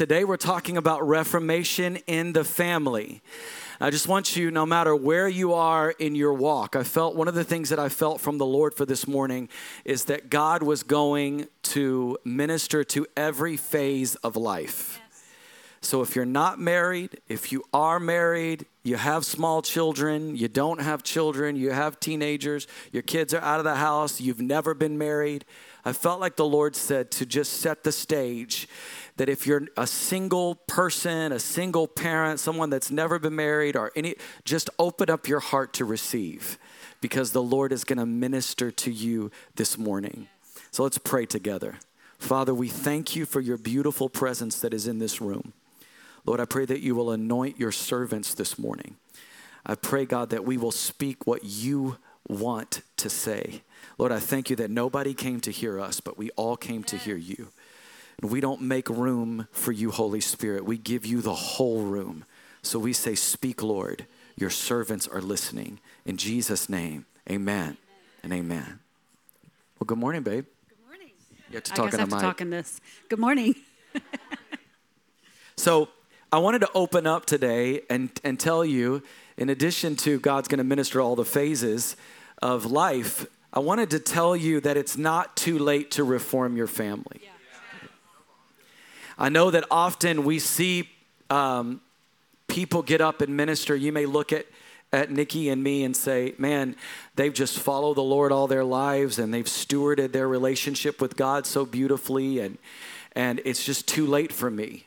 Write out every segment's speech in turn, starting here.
today we're talking about reformation in the family. I just want you, no matter where you are in your walk, I felt one of the things that I felt from the Lord for this morning is that God was going to minister to every phase of life. So if you're not married, if you are married, you have small children, you don't have children, you have teenagers, your kids are out of the house, you've never been married, I felt like the Lord said to just set the stage that if you're a single person, a single parent, someone that's never been married, or any, just open up your heart to receive because the Lord is going to minister to you this morning. So let's pray together. Father, we thank you for your beautiful presence that is in this room. Lord, I pray that you will anoint your servants this morning. I pray, God, that we will speak what you want to say. Lord, I thank you that nobody came to hear us, but we all came to hear you. And we don't make room for you, Holy Spirit. We give you the whole room. So we say, Speak, Lord. Your servants are listening. In Jesus' name, amen and amen. Well, good morning, babe. Good morning. You have to I talk guess I in have the to mic. talk in this. Good morning. So I wanted to open up today and, and tell you, in addition to God's going to minister all the phases of life, I wanted to tell you that it's not too late to reform your family. I know that often we see um, people get up and minister. You may look at at Nikki and me and say, man, they've just followed the Lord all their lives and they've stewarded their relationship with God so beautifully and and it's just too late for me.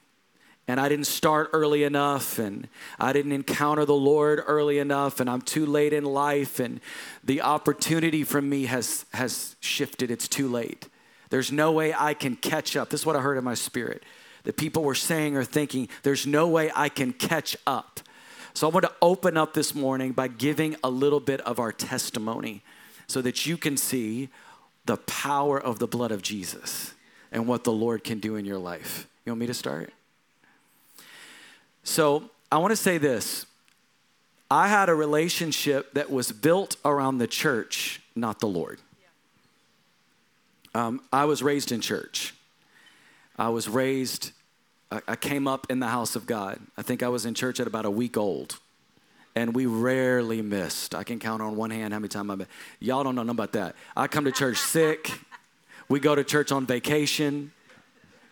And I didn't start early enough and I didn't encounter the Lord early enough and I'm too late in life and the opportunity from me has has shifted. It's too late. There's no way I can catch up. This is what I heard in my spirit. That people were saying or thinking, there's no way I can catch up. So I want to open up this morning by giving a little bit of our testimony so that you can see the power of the blood of Jesus and what the Lord can do in your life. You want me to start? So I want to say this. I had a relationship that was built around the church, not the Lord. Um, I was raised in church. I was raised, I, came up in the house of God. I think I was in church at about a week old. And we rarely missed. I can count on one hand how many times I missed. Y'all don't know nothing about that. I come to church sick. We go to church on vacation.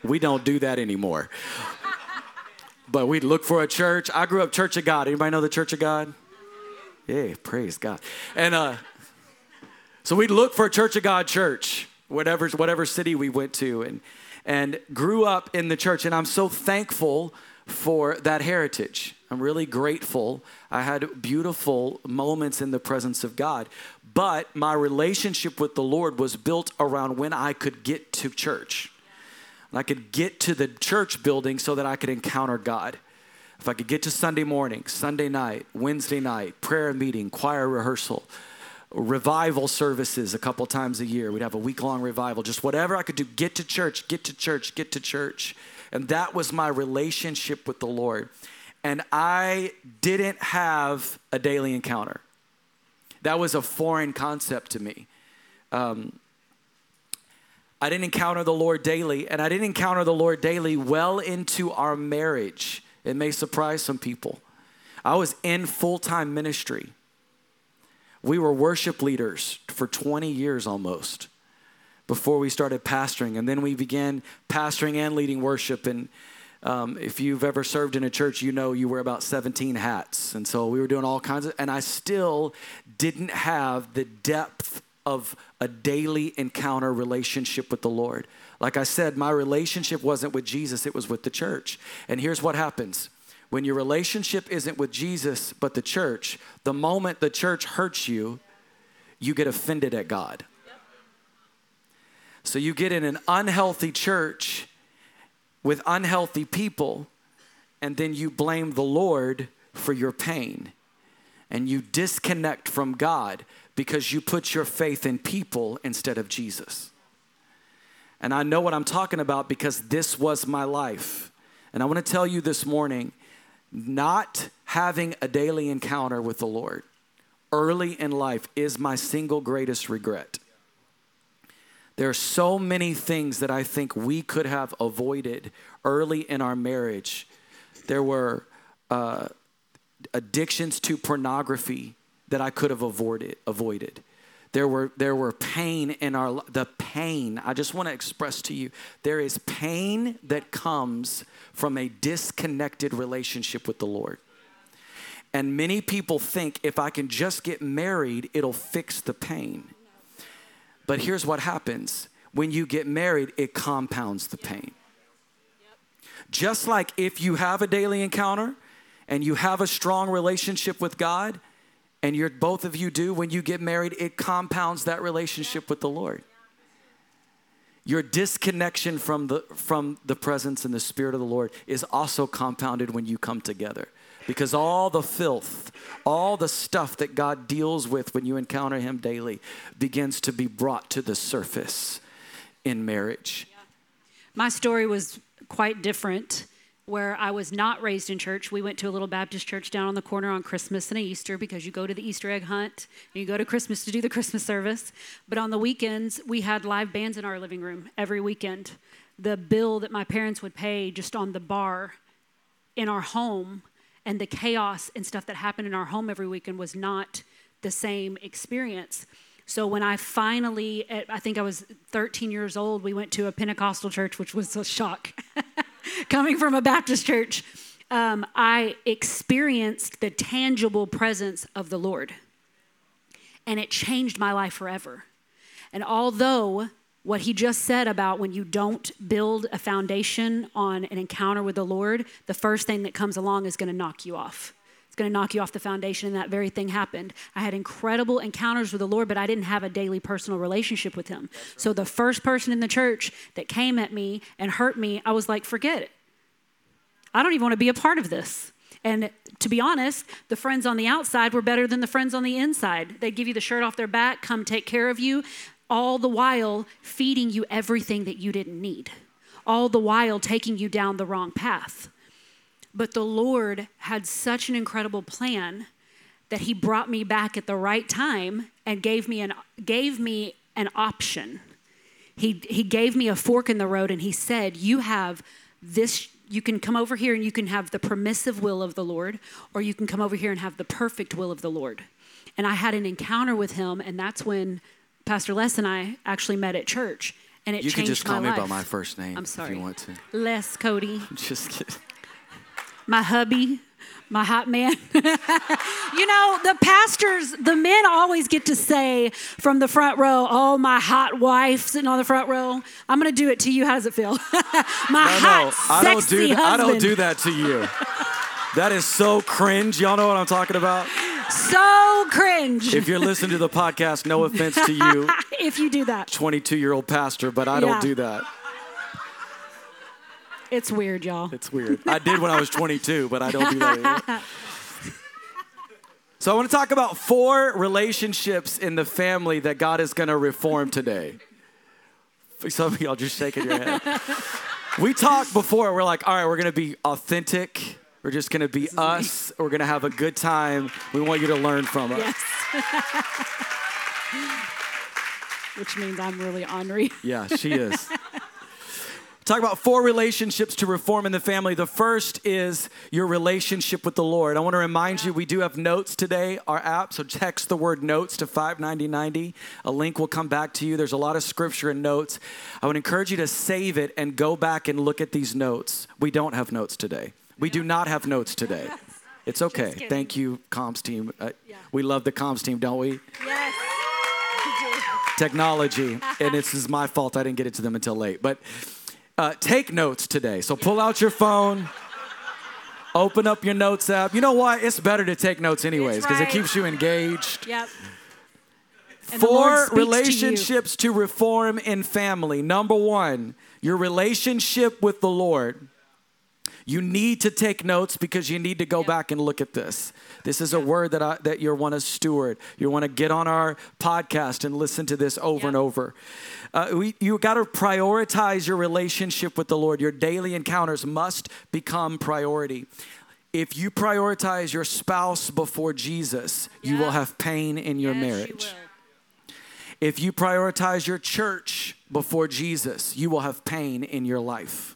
We don't do that anymore. But we'd look for a church. I grew up Church of God. Anybody know the Church of God? Yeah, praise God. And uh, so we'd look for a Church of God church, whatever, whatever city we went to, and, and grew up in the church. And I'm so thankful for that heritage. I'm really grateful. I had beautiful moments in the presence of God. But my relationship with the Lord was built around when I could get to church. And I could get to the church building so that I could encounter God. If I could get to Sunday morning, Sunday night, Wednesday night, prayer meeting, choir rehearsal, revival services a couple times a year. We'd have a week long revival, just whatever I could do. Get to church, get to church, get to church. And that was my relationship with the Lord. And I didn't have a daily encounter. That was a foreign concept to me. Um, I didn't encounter the Lord daily, and I didn't encounter the Lord daily well into our marriage. It may surprise some people. I was in full time ministry. We were worship leaders for 20 years almost before we started pastoring. And then we began pastoring and leading worship. And um, if you've ever served in a church, you know you wear about 17 hats. And so we were doing all kinds of, and I still didn't have the depth of a daily encounter relationship with the Lord. Like I said, my relationship wasn't with Jesus, it was with the church. And here's what happens when your relationship isn't with Jesus, but the church, the moment the church hurts you, you get offended at God. So you get in an unhealthy church with unhealthy people, and then you blame the Lord for your pain. And you disconnect from God because you put your faith in people instead of Jesus. And I know what I'm talking about because this was my life. And I want to tell you this morning not having a daily encounter with the Lord early in life is my single greatest regret. There are so many things that I think we could have avoided early in our marriage. There were uh, addictions to pornography that I could have avoided. avoided. There were, there were pain in our the pain. I just want to express to you there is pain that comes from a disconnected relationship with the Lord. And many people think if I can just get married, it'll fix the pain. But here's what happens when you get married, it compounds the pain. Just like if you have a daily encounter and you have a strong relationship with God, and you're both of you do when you get married, it compounds that relationship with the Lord. Your disconnection from the from the presence and the spirit of the Lord is also compounded when you come together. Because all the filth, all the stuff that God deals with when you encounter Him daily begins to be brought to the surface in marriage. My story was quite different where I was not raised in church. We went to a little Baptist church down on the corner on Christmas and Easter because you go to the Easter egg hunt and you go to Christmas to do the Christmas service. But on the weekends, we had live bands in our living room every weekend. The bill that my parents would pay just on the bar in our home and the chaos and stuff that happened in our home every weekend was not the same experience. So when I finally, I think I was 13 years old, we went to a Pentecostal church, which was a shock. Coming from a Baptist church, um, I experienced the tangible presence of the Lord. And it changed my life forever. And although what he just said about when you don't build a foundation on an encounter with the Lord, the first thing that comes along is going to knock you off. Going to knock you off the foundation, and that very thing happened. I had incredible encounters with the Lord, but I didn't have a daily personal relationship with Him. Right. So the first person in the church that came at me and hurt me, I was like, forget it. I don't even want to be a part of this. And to be honest, the friends on the outside were better than the friends on the inside. They'd give you the shirt off their back, come take care of you all the while feeding you everything that you didn't need, all the while taking you down the wrong path. But the Lord had such an incredible plan that he brought me back at the right time and gave me an gave me an option. He he gave me a fork in the road and he said, "You have this you can come over here and you can have the permissive will of the Lord or you can come over here and have the perfect will of the Lord." And I had an encounter with him and that's when Pastor Les and I actually met at church, and it you changed can just call me life. by my first name. I'm sorry. If you want to. Les Cody. Just kidding. My hubby, my hot man. you know, the pastors, the men always get to say from the front row, "Oh, my hot wife sitting on the front row." I'm going to do it to you. How does it feel? my no, hot, no, I don't do that. I don't do that to you. that is so cringe. Y'all know what I'm talking about? So cringe. If you're listening to the podcast, no offense to you. if you do that. 22 year old pastor, but I don't do that. It's weird, y'all. It's weird. I did when I was 22, but I don't do that anymore. So I want to talk about four relationships in the family that God is going to reform today. Some of y'all just shaking your head. We talked before, we're like, all right, we're going to be authentic we're just going to be us. Me. We're going to have a good time. We want you to learn from us. Yes. Which means I'm really ornery. Yeah, she is. Talk about four relationships to reform in the family. The first is your relationship with the Lord. I want to remind you we do have notes today, our app. So text the word notes to 59090. A link will come back to you. There's a lot of scripture and notes. I would encourage you to save it and go back and look at these notes. We don't have notes today. We do not have notes today. It's okay. Thank you, comms team. Uh, yeah. We love the comms team, don't we? Yes. Technology, and this is my fault. I didn't get it to them until late. But uh, take notes today. So pull out your phone. Open up your notes app. You know what? It's better to take notes anyways because right. it keeps you engaged. Yep. Four relationships to, to reform in family. Number one, your relationship with the Lord. You need to take notes because you need to go back and look at this. This is a word that I, that you want to steward. You want to get on our podcast and listen to this over and over. Uh, we, you got to prioritize your relationship with the Lord. Your daily encounters must become priority. If you prioritize your spouse before Jesus, you will have pain in your yes, marriage. If you prioritize your church before Jesus, you will have pain in your life.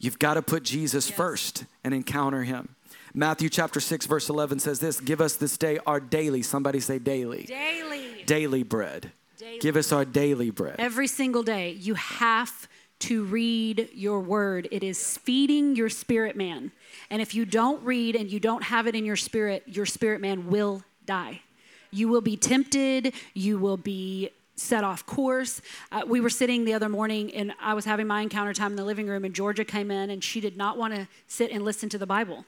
You've got to put Jesus yes. first and encounter him. Matthew chapter 6, verse 11 says this Give us this day our daily, somebody say daily. Daily. Daily bread. Daily. Give us our daily bread. Every single day. You have to read your word. It is feeding your spirit man. And if you don't read and you don't have it in your spirit, your spirit man will die. You will be tempted. You will be set off course. Uh, we were sitting the other morning and I was having my encounter time in the living room, and Georgia came in and she did not want to sit and listen to the Bible.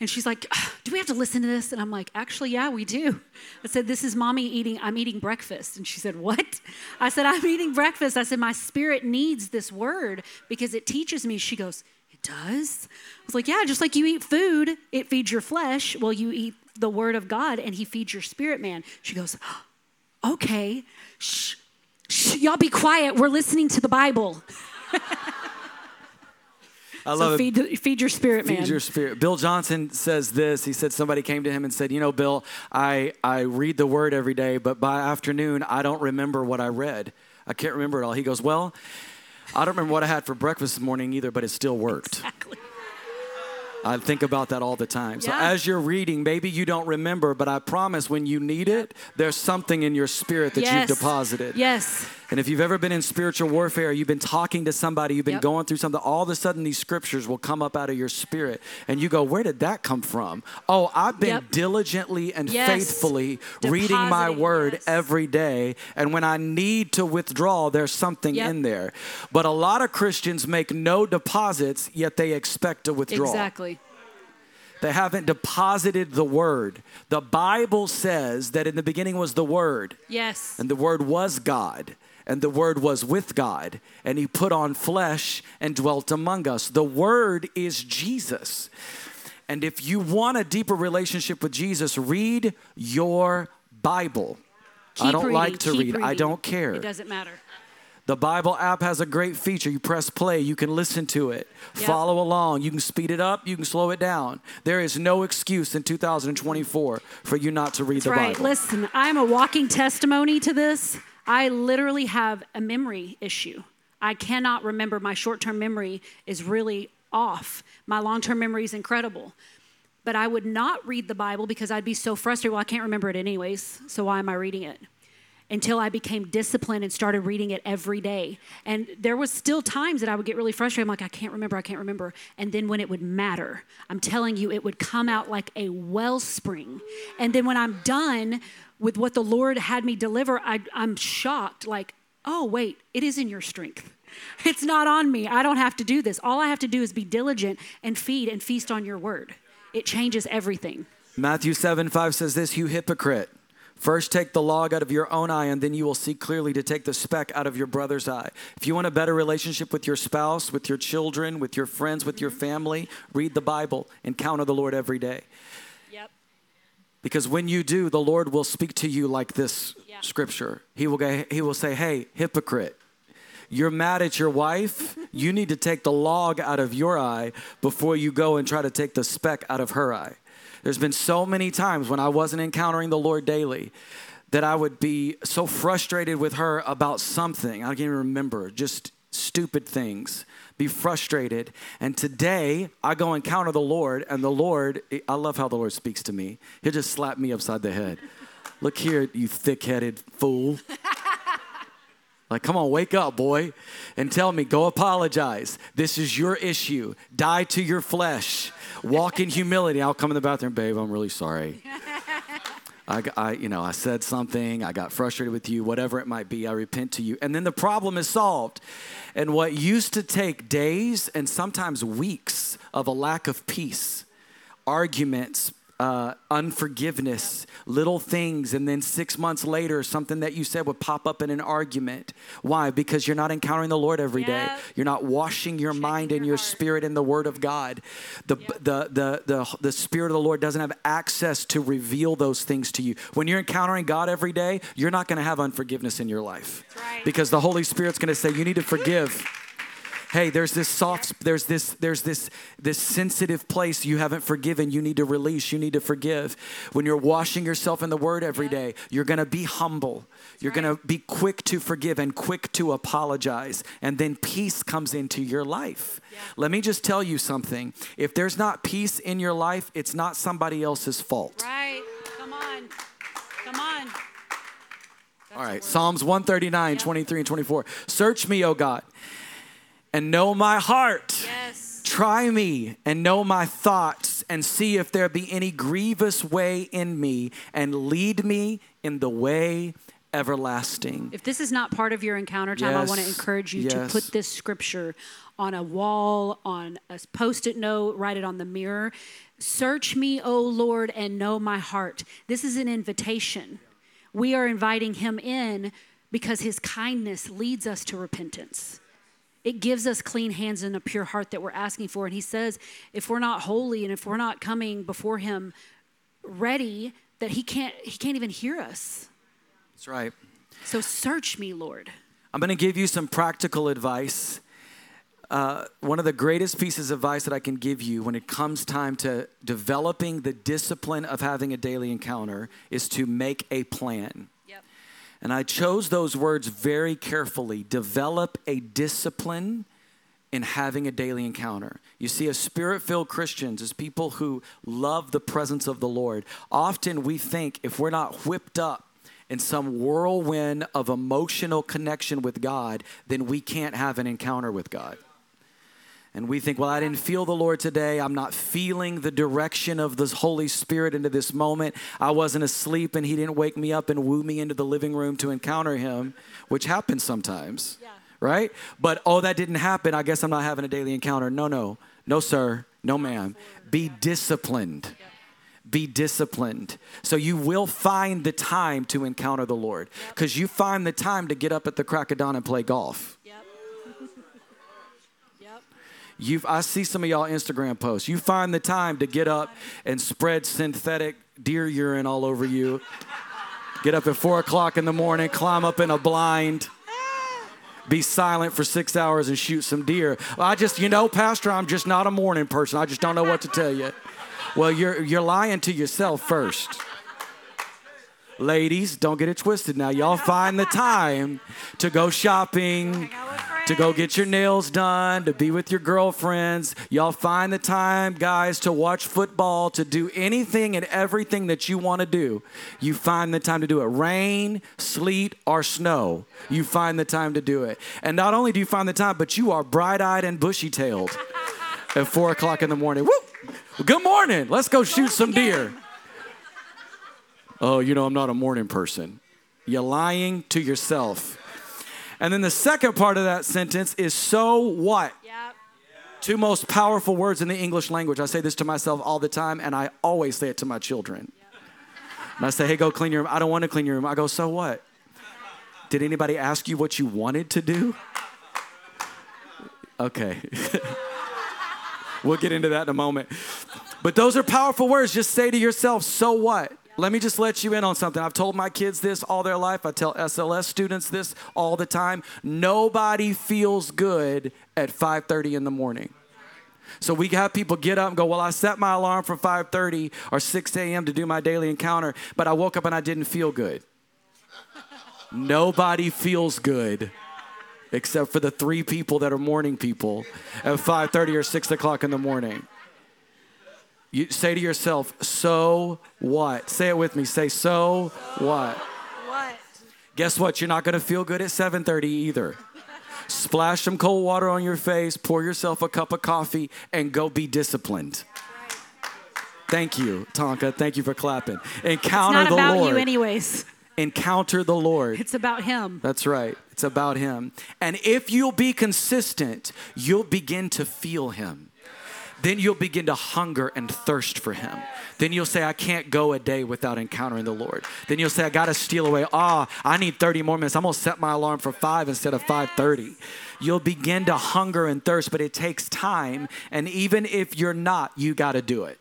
And she's like, Do we have to listen to this? And I'm like, Actually, yeah, we do. I said, This is mommy eating, I'm eating breakfast. And she said, What? I said, I'm eating breakfast. I said, My spirit needs this word because it teaches me. She goes, It does? I was like, Yeah, just like you eat food, it feeds your flesh. Well, you eat the word of God and he feeds your spirit man. She goes, Okay, shh, shh, y'all be quiet. We're listening to the Bible. I love so feed, it. feed your spirit, feed man. Feed your spirit. Bill Johnson says this. He said somebody came to him and said, "You know, Bill, I I read the Word every day, but by afternoon I don't remember what I read. I can't remember it all." He goes, "Well, I don't remember what I had for breakfast this morning either, but it still worked." Exactly. I think about that all the time. So yeah. as you're reading, maybe you don't remember, but I promise when you need it, there's something in your spirit that yes. you've deposited. Yes. And if you've ever been in spiritual warfare, you've been talking to somebody, you've been yep. going through something, all of a sudden these scriptures will come up out of your spirit and you go, Where did that come from? Oh, I've been yep. diligently and yes. faithfully Depositing, reading my word yes. every day. And when I need to withdraw, there's something yep. in there. But a lot of Christians make no deposits, yet they expect to withdraw. Exactly. They haven't deposited the word. The Bible says that in the beginning was the word. Yes. And the word was God and the Word was with God, and He put on flesh and dwelt among us. The Word is Jesus. And if you want a deeper relationship with Jesus, read your Bible. Keep I don't reading, like to read, reading. I don't care. It doesn't matter. The Bible app has a great feature. You press play, you can listen to it, yep. follow along. You can speed it up, you can slow it down. There is no excuse in 2024 for you not to read That's the right. Bible. Listen, I'm a walking testimony to this. I literally have a memory issue. I cannot remember. My short term memory is really off. My long term memory is incredible. But I would not read the Bible because I'd be so frustrated. Well, I can't remember it anyways, so why am I reading it? Until I became disciplined and started reading it every day. And there was still times that I would get really frustrated. I'm like, I can't remember, I can't remember. And then when it would matter, I'm telling you, it would come out like a wellspring. And then when I'm done with what the Lord had me deliver, I, I'm shocked. Like, oh, wait, it is in your strength. It's not on me. I don't have to do this. All I have to do is be diligent and feed and feast on your word. It changes everything. Matthew 7 5 says this You hypocrite. First, take the log out of your own eye, and then you will see clearly to take the speck out of your brother's eye. If you want a better relationship with your spouse, with your children, with your friends, with your family, read the Bible, encounter the Lord every day. Because when you do, the Lord will speak to you like this yeah. scripture. He will, go, he will say, Hey, hypocrite, you're mad at your wife. You need to take the log out of your eye before you go and try to take the speck out of her eye. There's been so many times when I wasn't encountering the Lord daily that I would be so frustrated with her about something. I can't even remember, just stupid things be frustrated. And today, I go encounter the Lord, and the Lord, I love how the Lord speaks to me. He'll just slap me upside the head. Look here, you thick headed fool. Like, come on, wake up, boy, and tell me, go apologize. This is your issue. Die to your flesh. Walk in humility. I'll come in the bathroom, babe, I'm really sorry. I, I, you know, I said something, I got frustrated with you, whatever it might be, I repent to you. And then the problem is solved. And what used to take days and sometimes weeks of a lack of peace, arguments, uh, unforgiveness, little things, and then six months later, something that you said would pop up in an argument. Why? Because you're not encountering the Lord every day. Yep. You're not washing your Checking mind and your, your spirit in the Word of God. The, yep. the, the, the, the Spirit of the Lord doesn't have access to reveal those things to you. When you're encountering God every day, you're not going to have unforgiveness in your life. Right. Because the Holy Spirit's going to say, You need to forgive. Hey, there's this soft, there's this, there's this, this sensitive place you haven't forgiven. You need to release. You need to forgive. When you're washing yourself in the Word every day, you're going to be humble. You're going to be quick to forgive and quick to apologize, and then peace comes into your life. Yeah. Let me just tell you something. If there's not peace in your life, it's not somebody else's fault. Right. Come on. Come on. All right, Psalms 139, 23 and 24. Search me, O God, and know my heart. Yes. Try me and know my thoughts, and see if there be any grievous way in me, and lead me in the way everlasting. If this is not part of your encounter time, I want to encourage you to put this scripture on a wall, on a post it note, write it on the mirror. Search me, O Lord, and know my heart. This is an invitation. We are inviting him in because his kindness leads us to repentance. It gives us clean hands and a pure heart that we're asking for. And he says, if we're not holy and if we're not coming before him ready, that he can't he can't even hear us. That's right. So search me, Lord. I'm going to give you some practical advice. Uh, one of the greatest pieces of advice that I can give you when it comes time to developing the discipline of having a daily encounter is to make a plan. And I chose those words very carefully. Develop a discipline in having a daily encounter. You see, as spirit filled Christians, as people who love the presence of the Lord, often we think if we're not whipped up in some whirlwind of emotional connection with God, then we can't have an encounter with God. And we think, well, I didn't feel the Lord today. I'm not feeling the direction of the Holy Spirit into this moment. I wasn't asleep and He didn't wake me up and woo me into the living room to encounter Him, which happens sometimes, Yeah. right? But, oh, that didn't happen. I guess I'm not having a daily encounter. No, no, no, sir, no, ma'am. Be disciplined. Be disciplined. So you will find the time to encounter the Lord because you find the time to get up at the crack of dawn and play golf. Yep. yep. You've, I see some of y'all Instagram posts. You find the time to get up and spread synthetic deer urine all over you. Get up at four o'clock in the morning, climb up in a blind, be silent for six hours and shoot some deer. I just, you know, Pastor, I'm just not a morning person. I just don't know what to tell you. Well, you're, you're lying to yourself first. Ladies, don't get it twisted now. Y'all find the time to go shopping, to go get your nails done, to be with your girlfriends. Y'all find the time, guys, to watch football, to do anything and everything that you want to do. You find the time to do it. Rain, sleet, or snow. You find the time to do it. And not only do you find the time, but you are bright eyed and bushy tailed at four o'clock in the morning. Woo! Good morning. Let's go shoot some deer. Oh, you know, I'm not a morning person. You're lying to yourself. And then the second part of that sentence is so what? Yep. Two most powerful words in the English language. I say this to myself all the time, and I always say it to my children. And I say, hey, go clean your room. I don't want to clean your room. I go, so what? Did anybody ask you what you wanted to do? Okay. we'll get into that in a moment. But those are powerful words. Just say to yourself, so what? Let me just let you in on something. I've told my kids this all their life. I tell SLS students this all the time. Nobody feels good at 5:30 in the morning. So we have people get up and go, "Well, I set my alarm for 5:30 or 6 a.m. to do my daily encounter, but I woke up and I didn't feel good." Nobody feels good except for the three people that are morning people at 5:30 or 6 o'clock in the morning. You say to yourself, "So what?" Say it with me. Say, "So what?" What? Guess what? You're not going to feel good at 7:30 either. Splash some cold water on your face, pour yourself a cup of coffee, and go be disciplined. Thank you, Tonka. Thank you for clapping. Encounter It's Encounter not about Lord. you, anyways. Encounter the Lord. It's about Him. That's right. It's about Him. And if you'll be consistent, you'll begin to feel Him. Then you'll begin to hunger and thirst for Him. Then you'll say, I can't go a day without encountering the Lord. Then you'll say, I got to steal away. Ah, I need 30 more minutes. I'm going to set my alarm for 5 instead of 5:30. You'll begin to hunger and thirst, but it takes time. And even if you're not, you got to do it.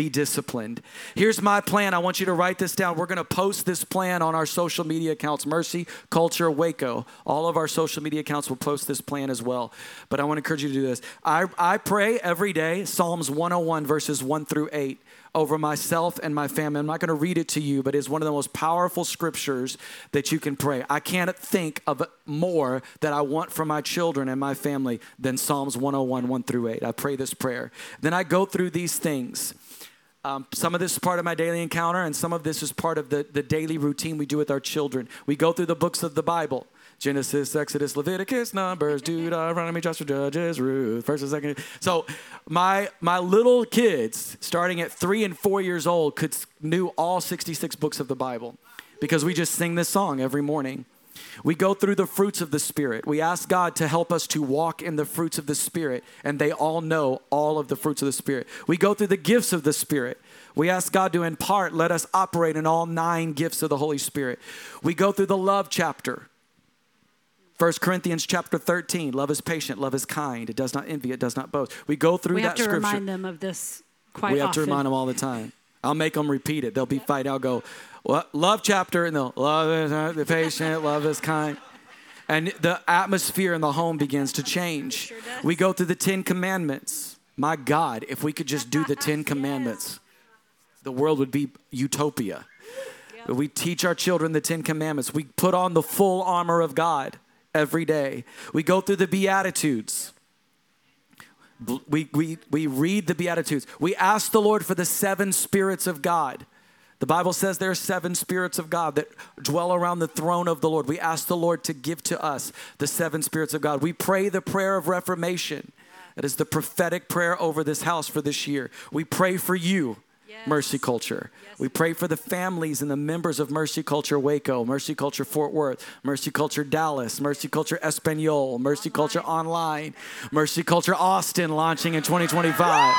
Be disciplined. Here's my plan. I want you to write this down. We're going to post this plan on our social media accounts Mercy, Culture, Waco. All of our social media accounts will post this plan as well. But I want to encourage you to do this. I, I pray every day Psalms 101, verses 1 through 8 over myself and my family. I'm not going to read it to you, but it's one of the most powerful scriptures that you can pray. I can't think of more that I want for my children and my family than Psalms 101, 1 through 8. I pray this prayer. Then I go through these things. Um, some of this is part of my daily encounter, and some of this is part of the, the daily routine we do with our children. We go through the books of the Bible. Genesis, Exodus, Leviticus, Numbers, Deuteronomy, Joshua, Judges, Ruth, First and Second. So my my little kids, starting at three and four years old, could knew all 66 books of the Bible because we just sing this song every morning. We go through the fruits of the Spirit. We ask God to help us to walk in the fruits of the Spirit, and they all know all of the fruits of the Spirit. We go through the gifts of the Spirit. We ask God to impart, let us operate in all nine gifts of the Holy Spirit. We go through the love chapter. 1 Corinthians chapter 13, love is patient, love is kind, it does not envy, it does not boast. We go through we that scripture. We have to remind them of this quite we have to remind them all the time. I'll make them repeat it. They'll be fighting. I'll go, what? love chapter, and they'll love is patient, love is kind. And the atmosphere in the home begins to change. Sure we go through the Ten Commandments. My God, if we could just do the Ten Commandments, the world would be utopia. But we teach our children the Ten Commandments. We put on the full armor of God every day. We go through the Beatitudes. We, we, we read the Beatitudes. We ask the Lord for the seven spirits of God. The Bible says there are seven spirits of God that dwell around the throne of the Lord. We ask the Lord to give to us the seven spirits of God. We pray the prayer of reformation. That is the prophetic prayer over this house for this year. We pray for you, Yes. Mercy Culture. Yes, we pray for the families and the members of Mercy Culture Waco, Mercy Culture Fort Worth, Mercy Culture Dallas, Mercy Culture Espanol, Mercy Culture Online, Mercy Culture Austin launching in 2025.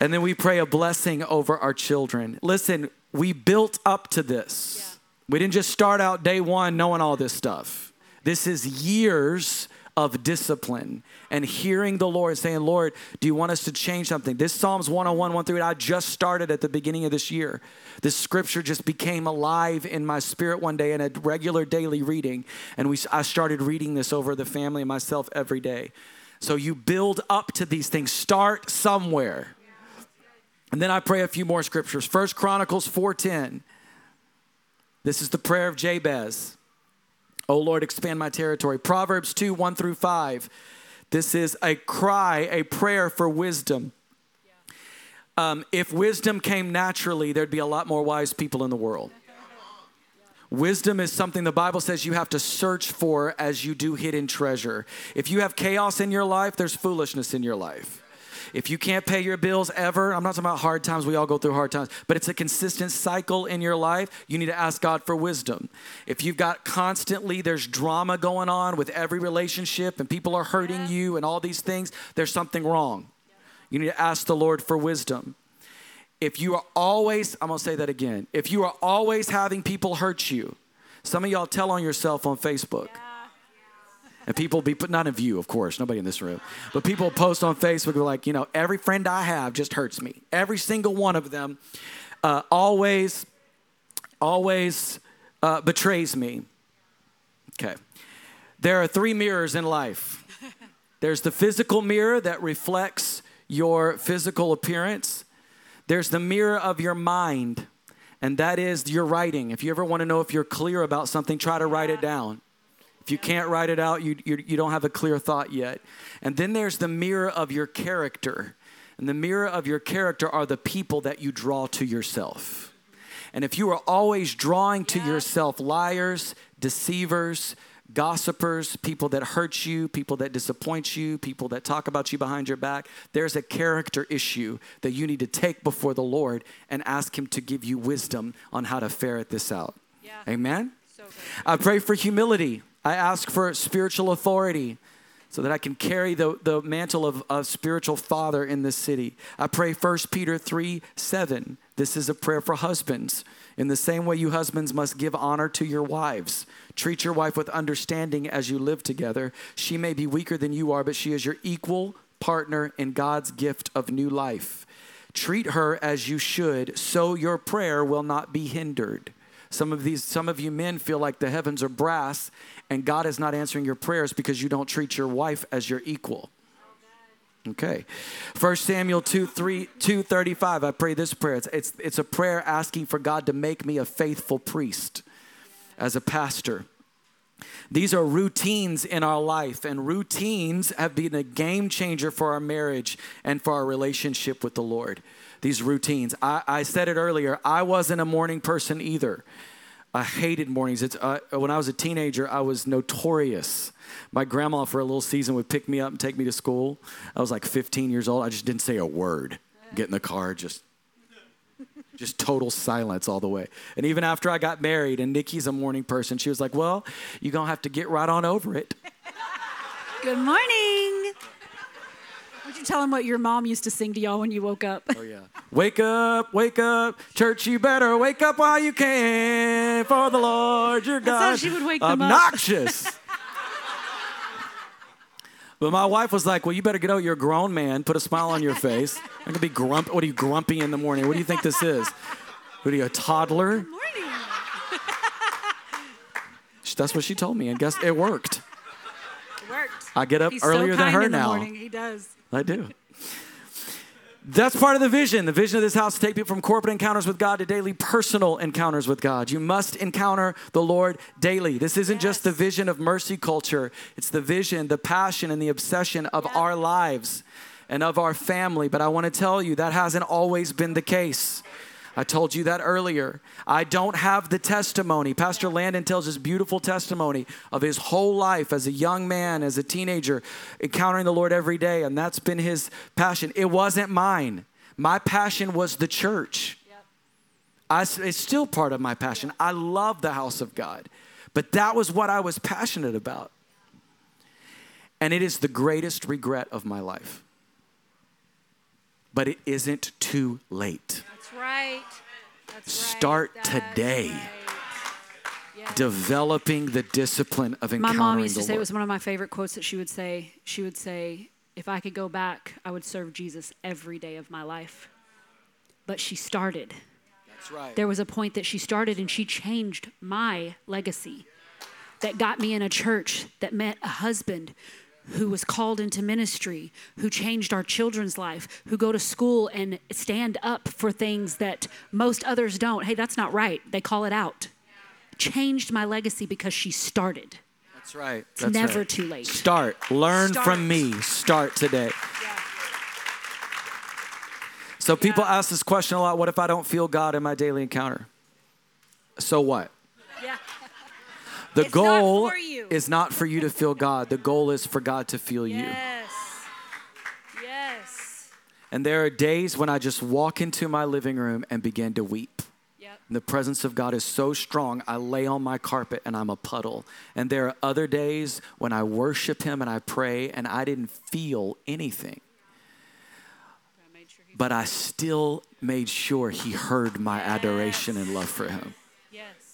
And then we pray a blessing over our children. Listen, we built up to this. We didn't just start out day one knowing all this stuff. This is years of discipline and hearing the Lord saying, Lord, do you want us to change something? This Psalms 101, 1 through 8, I just started at the beginning of this year. This scripture just became alive in my spirit one day in a regular daily reading. And we, I started reading this over the family and myself every day. So you build up to these things, start somewhere. And then I pray a few more scriptures. First Chronicles 4:10. This is the prayer of Jabez. Oh Lord, expand my territory. Proverbs 2, 1 through 5. This is a cry, a prayer for wisdom. Um, if wisdom came naturally, there'd be a lot more wise people in the world. Wisdom is something the Bible says you have to search for as you do hidden treasure. If you have chaos in your life, there's foolishness in your life. If you can't pay your bills ever, I'm not talking about hard times, we all go through hard times, but it's a consistent cycle in your life, you need to ask God for wisdom. If you've got constantly, there's drama going on with every relationship and people are hurting you and all these things, there's something wrong. You need to ask the Lord for wisdom. If you are always, I'm gonna say that again, if you are always having people hurt you, some of y'all tell on yourself on Facebook. And people be put not in view, of course, nobody in this room, but people post on Facebook like, you know, every friend I have just hurts me. Every single one of them uh, always, always uh, betrays me. Okay. There are three mirrors in life. There's the physical mirror that reflects your physical appearance. There's the mirror of your mind, and that is your writing. If you ever want to know if you're clear about something, try to write it down. If you can't write it out, you, you, you don't have a clear thought yet. And then there's the mirror of your character. And the mirror of your character are the people that you draw to yourself. And if you are always drawing to yourself liars, deceivers, gossipers, people that hurt you, people that disappoint you, people that talk about you behind your back, there's a character issue that you need to take before the Lord and ask Him to give you wisdom on how to ferret this out. Yeah. Amen? So good. I pray for humility. I ask for spiritual authority so that I can carry the, the mantle of, of spiritual father in this city. I pray 1 Peter 3 7. This is a prayer for husbands. In the same way, you husbands must give honor to your wives. Treat your wife with understanding as you live together. She may be weaker than you are, but she is your equal partner in God's gift of new life. Treat her as you should, so your prayer will not be hindered. Some of these, some of you men feel like the heavens are brass and God is not answering your prayers because you don't treat your wife as your equal. Okay. 1 Samuel 2, 3, 235. I pray this prayer. It's, it's, it's a prayer asking for God to make me a faithful priest as a pastor. These are routines in our life, and routines have been a game changer for our marriage and for our relationship with the Lord. These routines. I, I said it earlier, I wasn't a morning person either. I hated mornings. It's, uh, when I was a teenager, I was notorious. My grandma, for a little season, would pick me up and take me to school. I was like 15 years old. I just didn't say a word. Get in the car, just just total silence all the way. And even after I got married, and Nikki's a morning person, she was like, Well, you're to have to get right on over it. Good morning. Would you tell them what your mom used to sing to y'all when you woke up? Oh, yeah. wake up, wake up. Church, you better wake up while you can for the Lord your God. That's how she would wake them up. Obnoxious. But my wife was like, "Well, you better get out. You're a grown man. Put a smile on your face. I'm gonna be grumpy. What are you grumpy in the morning? What do you think this is? What are you, a toddler?" Good morning. That's what she told me, and guess it worked. I get up He's earlier so than her in the now. morning. He does. I do. That's part of the vision. The vision of this house to take people from corporate encounters with God to daily personal encounters with God. You must encounter the Lord daily. This isn't just the vision of mercy culture, it's the vision, the passion, and the obsession of our lives and of our family. But I want to tell you that hasn't always been the case. I told you that earlier. I don't have the testimony. Pastor Landon tells his beautiful testimony of his whole life as a young man, as a teenager, encountering the Lord every day, and that's been his passion. It wasn't mine. My passion was the church. I, it's still part of my passion. I love the house of God, but that was what I was passionate about. And it is the greatest regret of my life. But it isn't too late. Right. That's. Start That's today. right. Yes. Developing the discipline of encountering the Lord. My mom used to say it was one of my favorite quotes that she would say. She would say, "If I could go back, I would serve Jesus every day of my life." But she started. That's right. There was a point that she started and she changed my legacy. That got me in a church that met a husband who was called into ministry, who changed our children's life, who go to school and stand up for things that most others don't. Hey, that's not right. They call it out. Changed my legacy because she started. That's right. It's That's never right. too late. Start. Learn Start. from me. Start today. So people Yeah. ask this question a lot what if I don't feel God in my daily encounter? So what? The It's not goal you. is not for you to feel God. The goal is for God to feel you. Yes. Yes. And there are days when I just walk into my living room and begin to weep. Yep. And the presence of God is so strong, I lay on my carpet and I'm a puddle. And there are other days when I worship Him and I pray and I didn't feel anything. I made sure he- But I still made sure He heard my adoration and love for Him. Yes.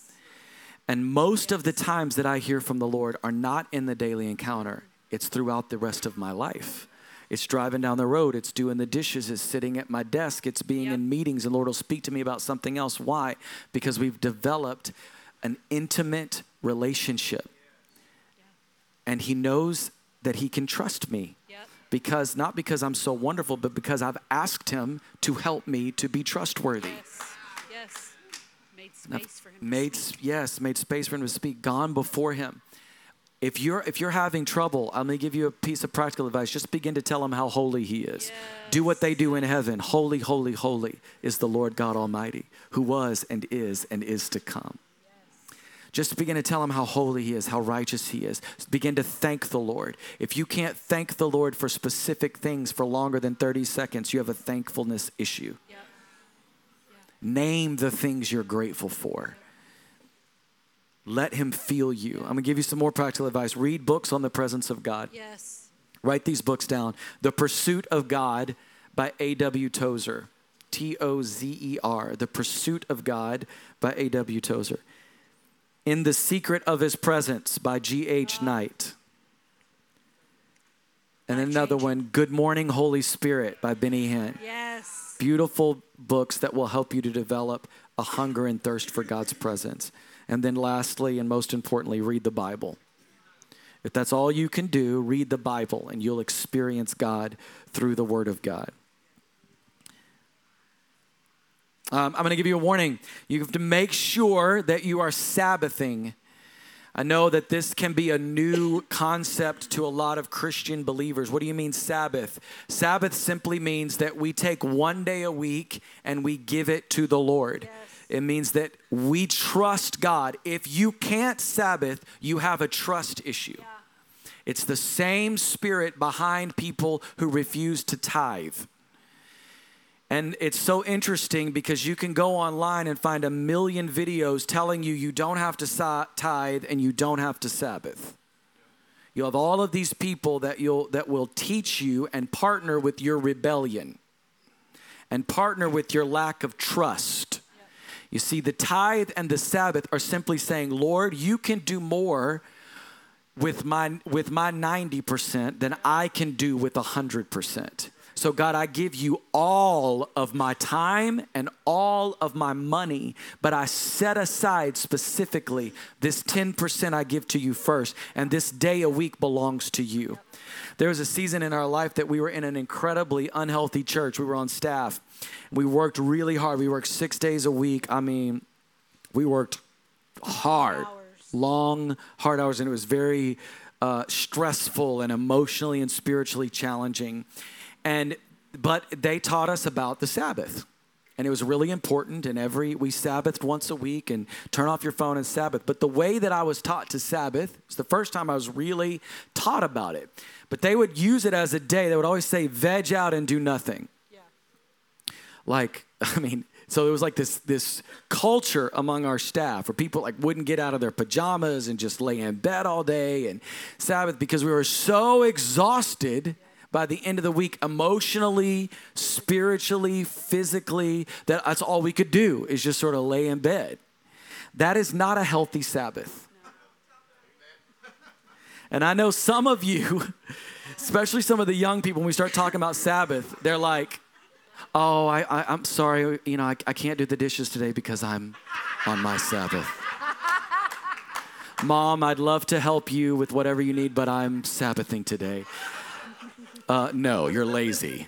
And most of the times that I hear from the Lord are not in the daily encounter, it's throughout the rest of my life. It's driving down the road, it's doing the dishes, it's sitting at my desk, it's being Yep. in meetings, and Lord will speak to me about something else. Why? Because we've developed an intimate relationship. And He knows that He can trust me. Yep. Because not because I'm so wonderful, but because I've asked him to help me to be trustworthy. Yes. Made space for him. to made speak. yes, made space for him to speak. Gone before him. If you're if you're having trouble, I'm gonna give you a piece of practical advice. Just begin to tell him how holy he is. Do what they do in heaven. Holy, holy, holy is the Lord God Almighty, who was and is and is to come. Just begin to tell him how holy he is, how righteous he is. Begin to thank the Lord. If you can't thank the Lord for specific things for longer than 30 seconds, you have a thankfulness issue. Name the things you're grateful for. Let him feel you. I'm gonna give you some more practical advice. Read books on the presence of God. Yes. Write these books down. The Pursuit of God by A.W. Tozer. T O Z E R. The Pursuit of God by A.W. Tozer. In the Secret of His Presence by G.H. Knight. And another one, Good Morning, Holy Spirit by Benny Hinn. Yes. Beautiful books that will help you to develop a hunger and thirst for God's presence. And then lastly, and most importantly, read the Bible. If that's all you can do, read the Bible and you'll experience God through the Word of God. Um, I'm going to give you a warning. You have to make sure that you are Sabbathing. I know that this can be a new concept to a lot of Christian believers. What do you mean, Sabbath? Sabbath simply means that we take one day a week and we give it to the Lord. Yes. It means that we trust God. If you can't Sabbath, you have a trust issue. Yeah. It's the same spirit behind people who refuse to tithe. And it's so interesting because you can go online and find a million videos telling you you don't have to tithe and you don't have to Sabbath. You have all of these people that you'll that will teach you and partner with your rebellion and partner with your lack of trust. You see, the tithe and the Sabbath are simply saying, Lord, you can do more with my with my 90% than I can do with 100%. So God, I give you all of my time and all of my money, but I set aside specifically this 10% I give to you first, and this day a week belongs to you. There was a season in our life that we were in an incredibly unhealthy church. We were on staff. We worked really hard. We worked 6 days a week. I mean, we worked hard long, hard hours, and it was very uh, stressful and emotionally and spiritually challenging. And but they taught us about the Sabbath. And it was really important. And every we Sabbathed once a week and turn off your phone and Sabbath. But the way that I was taught to Sabbath it's the first time I was really taught about it. But they would use it as a day. They would always say, "Veg out and do nothing." Yeah. like i mean so it was like this this culture among our staff where people like wouldn't get out of their pajamas and just lay in bed all day and sabbath because we were so exhausted by the end of the week emotionally spiritually physically that that's all we could do is just sort of lay in bed that is not a healthy sabbath and i know some of you especially some of the young people when we start talking about sabbath they're like Oh, I, I, I'm sorry. You know, I, I can't do the dishes today because I'm on my Sabbath. Mom, I'd love to help you with whatever you need, but I'm Sabbathing today. Uh, no, you're lazy.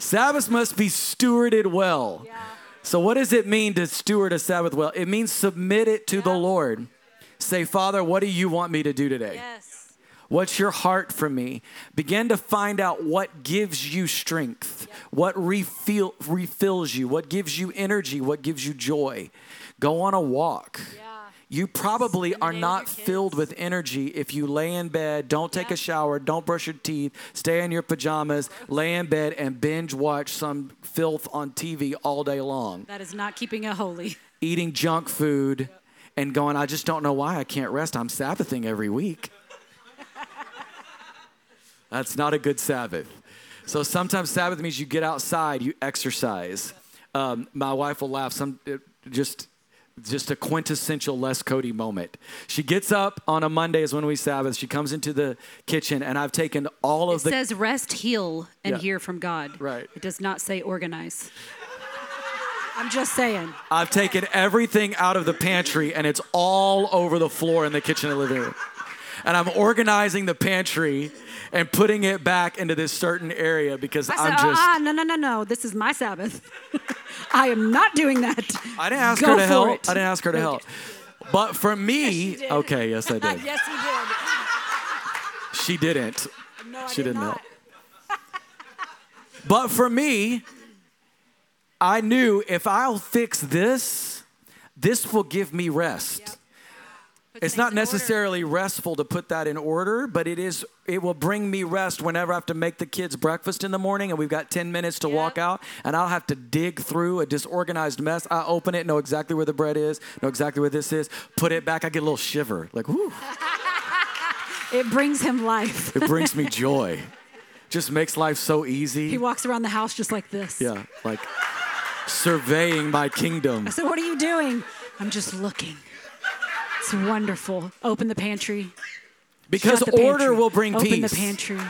Sabbath must be stewarded well. Yeah. So, what does it mean to steward a Sabbath well? It means submit it to the Lord. Say, Father, what do you want me to do today? Yes. What's your heart for me? Begin to find out what gives you strength, what refill, refills you, what gives you energy, what gives you joy. Go on a walk. Yeah. You probably are not filled with energy if you lay in bed, don't take Yeah. a shower, don't brush your teeth, stay in your pajamas, lay in bed, and binge watch some filth on TV all day long, That is not keeping it holy. eating junk food, and going, I just don't know why I can't rest. I'm Sabbathing every week. That's not a good Sabbath. So sometimes Sabbath means you get outside, you exercise. Um, my wife will laugh. Some just just a quintessential Les Cody moment. She gets up on a Monday is when we Sabbath. She comes into the kitchen, and I've taken all It of the says rest, heal, and Yeah. hear from God. Right. It does not say organize. I'm just saying. I've taken everything out of the pantry and it's all over the floor in the kitchen and living room. And I'm organizing the pantry and putting it back into this certain area because I I'm said, just. ah, no, no, no, no. This is my Sabbath. I am not doing that. I didn't ask Go her to help. it. I didn't ask her to help. But for me, did. okay, yes, I did. yes, you did. She didn't. No, I She did didn't not. help. But for me, I knew if I'll fix this, this will give me rest. Yep. It's not in order. necessarily restful to put that in order, but it is it will bring me rest whenever I have to make the kids breakfast in the morning and we've got 10 minutes to walk out and I'll have to dig through a disorganized mess. I open it, know exactly where the bread is, know exactly where this is, put it back, I get a little shiver. Like, whoo, It brings him life. it brings me joy. Just makes life so easy. He walks around the house just like this. Yeah, like surveying my kingdom. I said, What are you doing? I'm just looking. It's wonderful. Open the pantry. Because the order pantry. will bring Open peace. Open the pantry.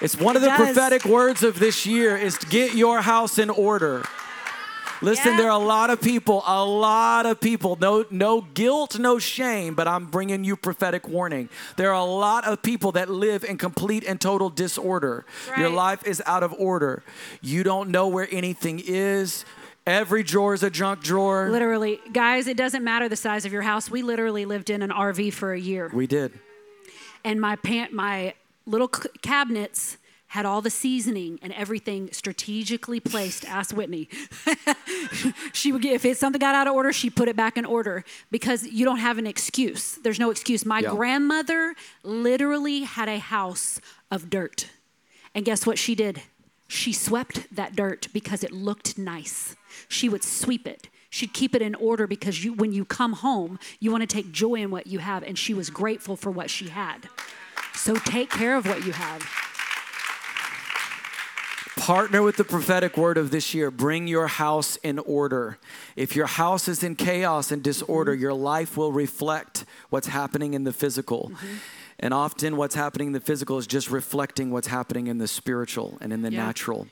It's one of the prophetic words of this year is to get your house in order. Listen, Yeah. there are a lot of people, a lot of people, no, no guilt, no shame, but I'm bringing you prophetic warning. There are a lot of people that live in complete and total disorder. Your life is out of order. You don't know where anything is. Every drawer is a junk drawer. Literally, guys, it doesn't matter the size of your house. We literally lived in an RV for a year. We did. and my pant my little c- cabinets had all the seasoning and everything strategically placed ask whitney she would get if it's something got out of order she put it back in order because you don't have an excuse there's no excuse my Yeah. grandmother literally had a house of dirt and guess what she did she swept that dirt because it looked nice she would sweep it she'd keep it in order because you when you come home you want to take joy in what you have and she was grateful for what she had so take care of what you have Partner with the prophetic word of this year. Bring your house in order. If your house is in chaos and disorder, Mm-hmm. your life will reflect what's happening in the physical. Mm-hmm. And often, what's happening in the physical is just reflecting what's happening in the spiritual and in the Yeah. natural.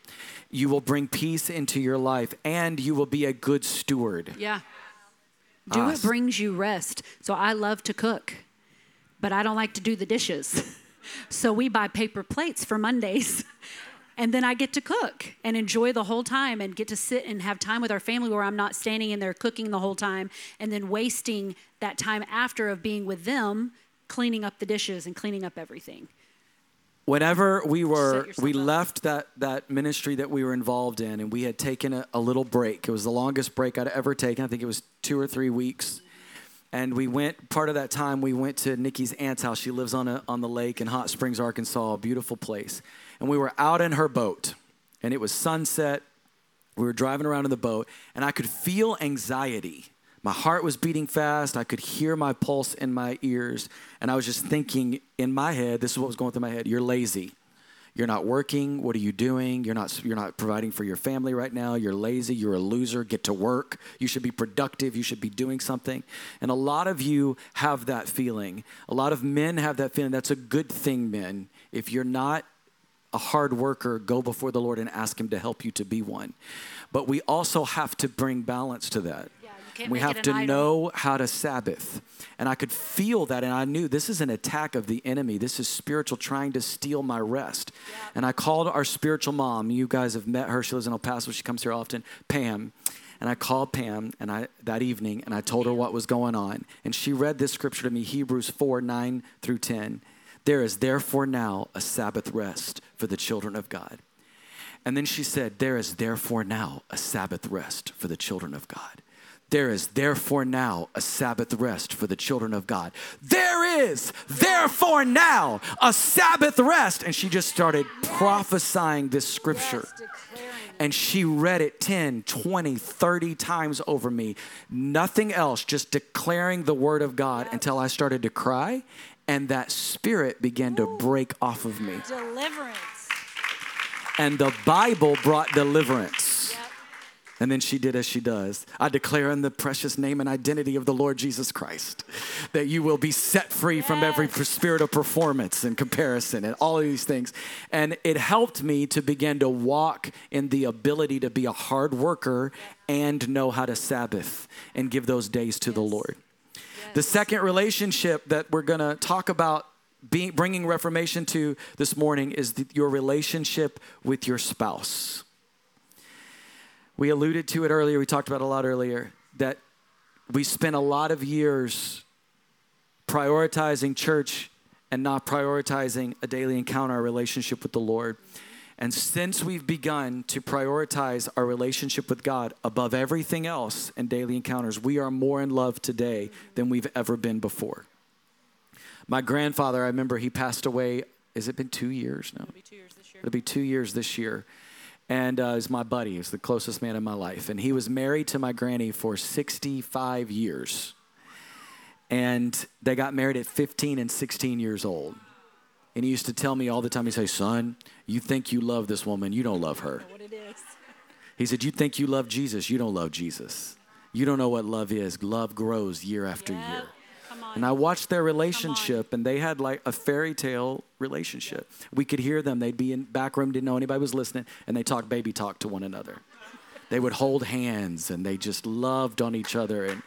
You will bring peace into your life and you will be a good steward. yeah do Ah, what brings you rest so i love to cook but i don't like to do the dishes so we buy paper plates for mondays and then i get to cook and enjoy the whole time and get to sit and have time with our family where i'm not standing in there cooking the whole time and then wasting that time after of being with them cleaning up the dishes and cleaning up everything. Whenever we were we up. left that that ministry that we were involved in and we had taken a, a little break. It was the longest break i'd ever taken. I think it was two or three weeks. And we went part of that time we went to nikki's aunt's house. She lives on a on the lake in hot springs arkansas a beautiful place. And we were out in her boat and it was sunset. We were driving around in the boat and i could feel anxiety my heart was beating fast. I could hear my pulse in my ears. And i was just thinking in my head this is what was going through my head you're lazy. You're not working. What are you doing? You're not you're not providing for your family right now. You're lazy. You're a loser. Get to work. You should be productive. You should be doing something. And a lot of you have that feeling. A lot of men have that feeling. That's a good thing men. If you're not a hard worker, go before the Lord and ask Him to help you to be one. But we also have to bring balance to that. Can't we have to idol. know how to Sabbath. And I could feel that, and I knew this is an attack of the enemy. This is spiritual trying to steal my rest. And I called our spiritual mom. You guys have met her. She lives in El Paso. She comes here often. Pam. And I called Pam and I that evening and I told her what was going on. And she read this scripture to me, Hebrews 4, 9 through 10. There is therefore now a Sabbath rest for the children of God. And then she said, There is therefore now a Sabbath rest for the children of God. There is therefore now a Sabbath rest for the children of God. There is therefore now a Sabbath rest. And she just started prophesying this scripture. And she read it 10, 20, 30 times over me. Nothing else, just declaring the word of God until I started to cry. And that spirit began to break off of me. Deliverance. And the Bible brought deliverance. And then she did as she does. I declare in the precious name and identity of the Lord Jesus Christ that you will be set free from every spirit of performance and comparison and all of these things. And it helped me to begin to walk in the ability to be a hard worker and know how to Sabbath and give those days to the Lord. The second relationship that we're going to talk about being, bringing reformation to this morning is the, your relationship with your spouse. We alluded to it earlier, we talked about it a lot earlier, that we spent a lot of years prioritizing church and not prioritizing a daily encounter, our relationship with the Lord. And since we've begun to prioritize our relationship with God above everything else in daily encounters, we are more in love today than we've ever been before. My grandfather, I remember he passed away, has it been two years now? It'll be two years this year. It'll be two years this year. And uh, is my buddy, he's the closest man in my life. And he was married to my granny for 65 years. And they got married at 15 and 16 years old. And he used to tell me all the time, he'd say, Son, you think you love this woman, you don't love her. What it is. He said, You think you love Jesus, you don't love Jesus. You don't know what love is. Love grows year after Yeah. year. And I watched their relationship, and they had like a fairy tale relationship. We could hear them. They'd be in back room, didn't know anybody was listening, and they talk baby talk to one another. They would hold hands, and they just loved on each other. And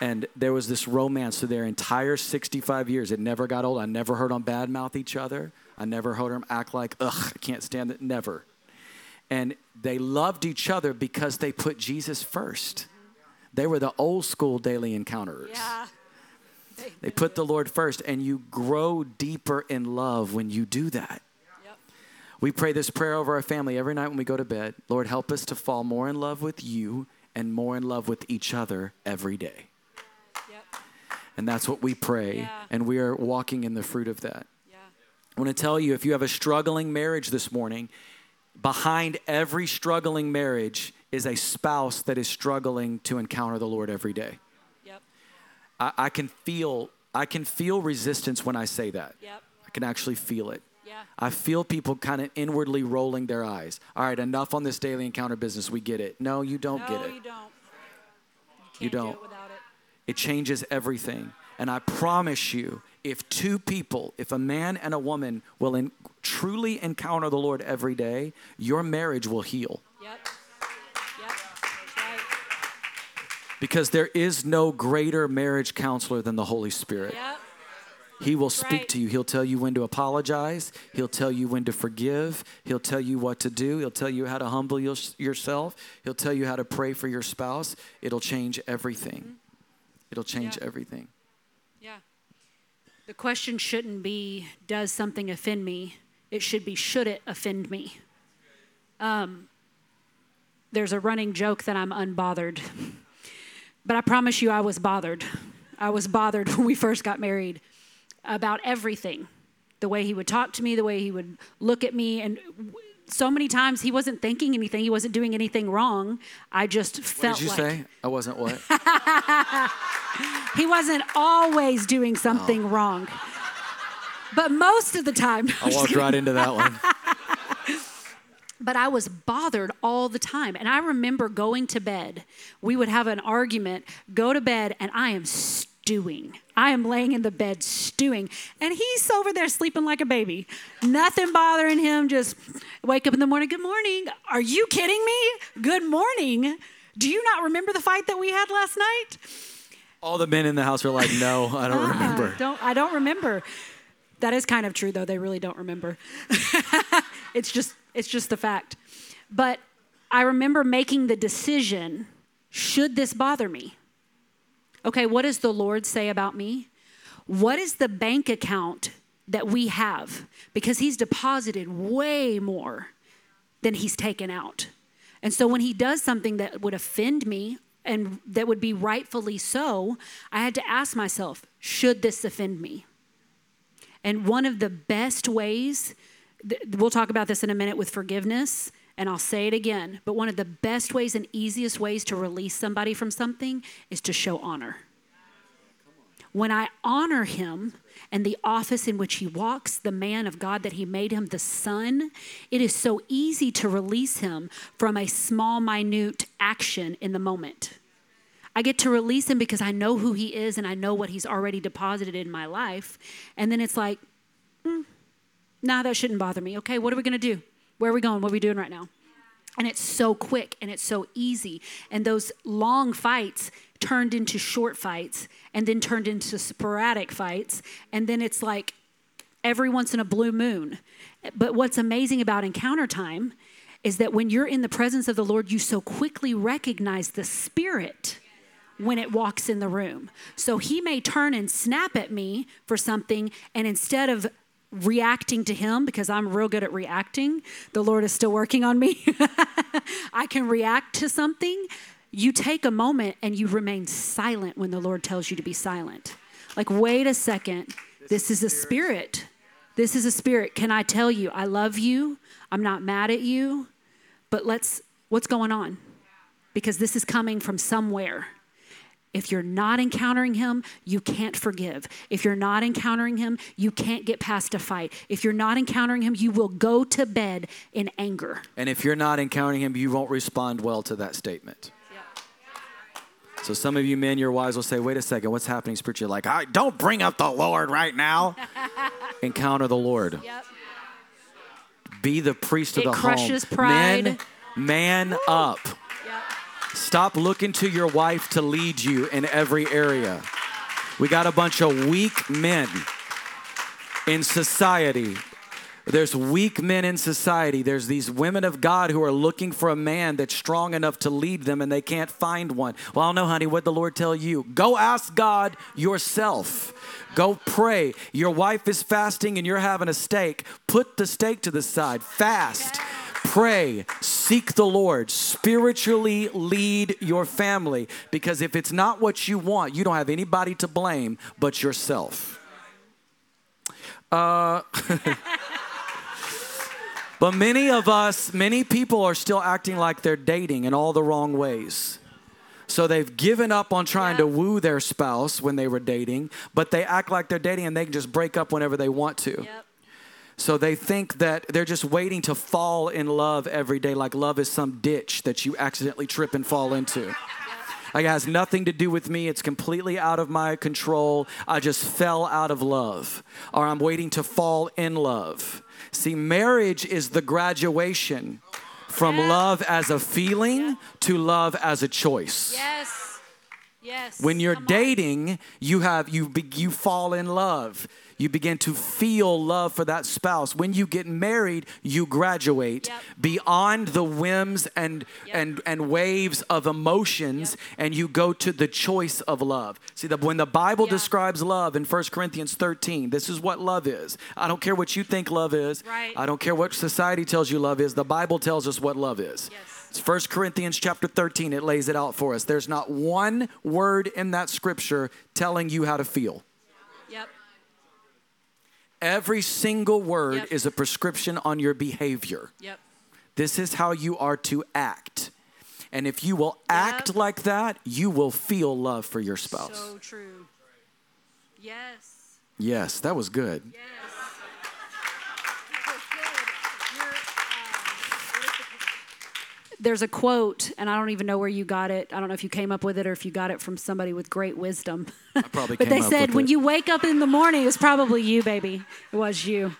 and there was this romance through their entire 65 years. It never got old. I never heard them badmouth each other. I never heard them act like, ugh, I can't stand it. Never. And they loved each other because they put Jesus first. They were the old school daily encounterers. yeah. They put the Lord first, and you grow deeper in love when you do that. Yep. We pray this prayer over our family every night when we go to bed. Lord, help us to fall more in love with you and more in love with each other every day. Yep. And that's what we pray, Yeah. and we are walking in the fruit of that. Yeah. I want to tell you if you have a struggling marriage this morning, behind every struggling marriage is a spouse that is struggling to encounter the Lord every day. I, I can feel I can feel resistance when I say that. Yep. I can actually feel it. Yeah. I feel people kind of inwardly rolling their eyes. All right, enough on this daily encounter business. We get it. No, you don't no, get it. you don't. You can't do don't. it without it. It changes everything. And I promise you, if two people, if a man and a woman will in, truly encounter the Lord every day, your marriage will heal. Yep. Because there is no greater marriage counselor than the Holy Spirit. Yep. He will speak right. to you. He'll tell you when to apologize. He'll tell you when to forgive. He'll tell you what to do. He'll tell you how to humble your- yourself. He'll tell you how to pray for your spouse. It'll change everything. It'll change Yeah. everything. Yeah. The question shouldn't be, does something offend me? It should be, should it offend me? Um, there's a running joke that I'm unbothered. But I promise you, I was bothered. I was bothered when we first got married about everything the way he would talk to me, the way he would look at me. And so many times he wasn't thinking anything, he wasn't doing anything wrong. I just What felt did you like say? I wasn't what? he wasn't always doing something oh. wrong. But most of the time, I walked right into that one. But I was bothered all the time. And I remember going to bed. We would have an argument, go to bed, and I am stewing. I am laying in the bed stewing. And he's over there sleeping like a baby. Nothing bothering him, just wake up in the morning. Good morning. Are you kidding me? Good morning. Do you not remember the fight that we had last night? All the men in the house were like, no, I don't Uh-uh, remember. Don't I don't remember. That is kind of true though. They really don't remember. it's just it's just the fact. But I remember making the decision, should this bother me? Okay, what does the Lord say about me? What is the bank account that we have? Because he's deposited way more than he's taken out. And so when he does something that would offend me and that would be rightfully so, I had to ask myself, should this offend me? And one of the best ways, th- we'll talk about this in a minute with forgiveness, and I'll say it again, but one of the best ways and easiest ways to release somebody from something is to show honor. When I honor him and the office in which he walks, the man of God that he made him, the son, it is so easy to release him from a small, minute action in the moment. I get to release him because I know who he is and I know what he's already deposited in my life. And then it's like, mm, nah, that shouldn't bother me. Okay, what are we gonna do? Where are we going? What are we doing right now? And it's so quick and it's so easy. And those long fights turned into short fights and then turned into sporadic fights. And then it's like every once in a blue moon. But what's amazing about encounter time is that when you're in the presence of the Lord, you so quickly recognize the Spirit when it walks in the room. So he may turn and snap at me for something, and instead of reacting to him, because I'm real good at reacting, the Lord is still working on me. I can react to something. You take a moment and you remain silent when the Lord tells you to be silent. Like, wait a second, this is a spirit. This is a spirit. Can I tell you, I love you. I'm not mad at you, but let's, what's going on? Because this is coming from somewhere. If you're not encountering him, you can't forgive. If you're not encountering him, you can't get past a fight. If you're not encountering him, you will go to bed in anger. And if you're not encountering him, you won't respond well to that statement. So some of you men, your wives will say, wait a second, what's happening spiritually? Like, I, don't bring up the Lord right now. Encounter the Lord. Yep. Be the priest of It the crushes home. pride. Men, man up. Yep. Stop looking to your wife to lead you in every area. We got a bunch of weak men in society. There's weak men in society. There's these women of God who are looking for a man that's strong enough to lead them and they can't find one. Well, know, honey, what the Lord tell you? Go ask God yourself. Go pray. Your wife is fasting and you're having a steak. Put the steak to the side. Fast. Pray, seek the Lord, spiritually lead your family because if it's not what you want, you don't have anybody to blame but yourself. Uh, but many of us, many people are still acting like they're dating in all the wrong ways. So they've given up on trying to woo their spouse when they were dating, but they act like they're dating and they can just break up whenever they want to. Yep. So they think that they're just waiting to fall in love every day, like love is some ditch that you accidentally trip and fall into. Like it has nothing to do with me. It's completely out of my control. I just fell out of love, or I'm waiting to fall in love. See, marriage is the graduation from Yeah. love as a feeling to love as a choice. Yes. Yes. When you're Come on. dating, you have you you fall in love. You begin to feel love for that spouse. When you get married, you graduate Yep. beyond the whims and Yep. and and waves of emotions and you go to the choice of love. See that when the Bible Yeah. describes love in 1 Corinthians 13, this is what love is. I don't care what you think love is. Right. I don't care what society tells you love is. The Bible tells us what love is. Yes. It's 1 Corinthians chapter 13. It lays it out for us. There's not one word in that scripture telling you how to feel. Every single word Yep. is a prescription on your behavior. Yep. This is how you are to act. And if you will act Yep. like that, you will feel love for your spouse. So true. Yes. yes, that was good. Yes. That was good. You're, um, what is the- There's a quote, and I don't even know where you got it. I don't know if you came up with it or if you got it from somebody with great wisdom. I probably but they said when it. you wake up in the morning, it's probably you, baby. It was you.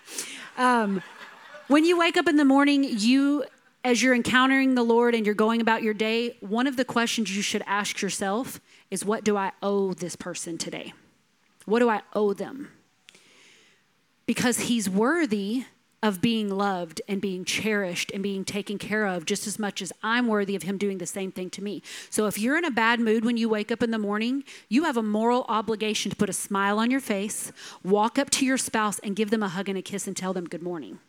Um, when you wake up in the morning, you, as you're encountering the Lord and you're going about your day, one of the questions you should ask yourself is, What do I owe this person today? What do I owe them? Because He's worthy of being loved and being cherished and being taken care of just as much as I'm worthy of Him doing the same thing to me. So if you're in a bad mood when you wake up in the morning, you have a moral obligation to put a smile on your face, walk up to your spouse, and give them a hug and a kiss and tell them good morning.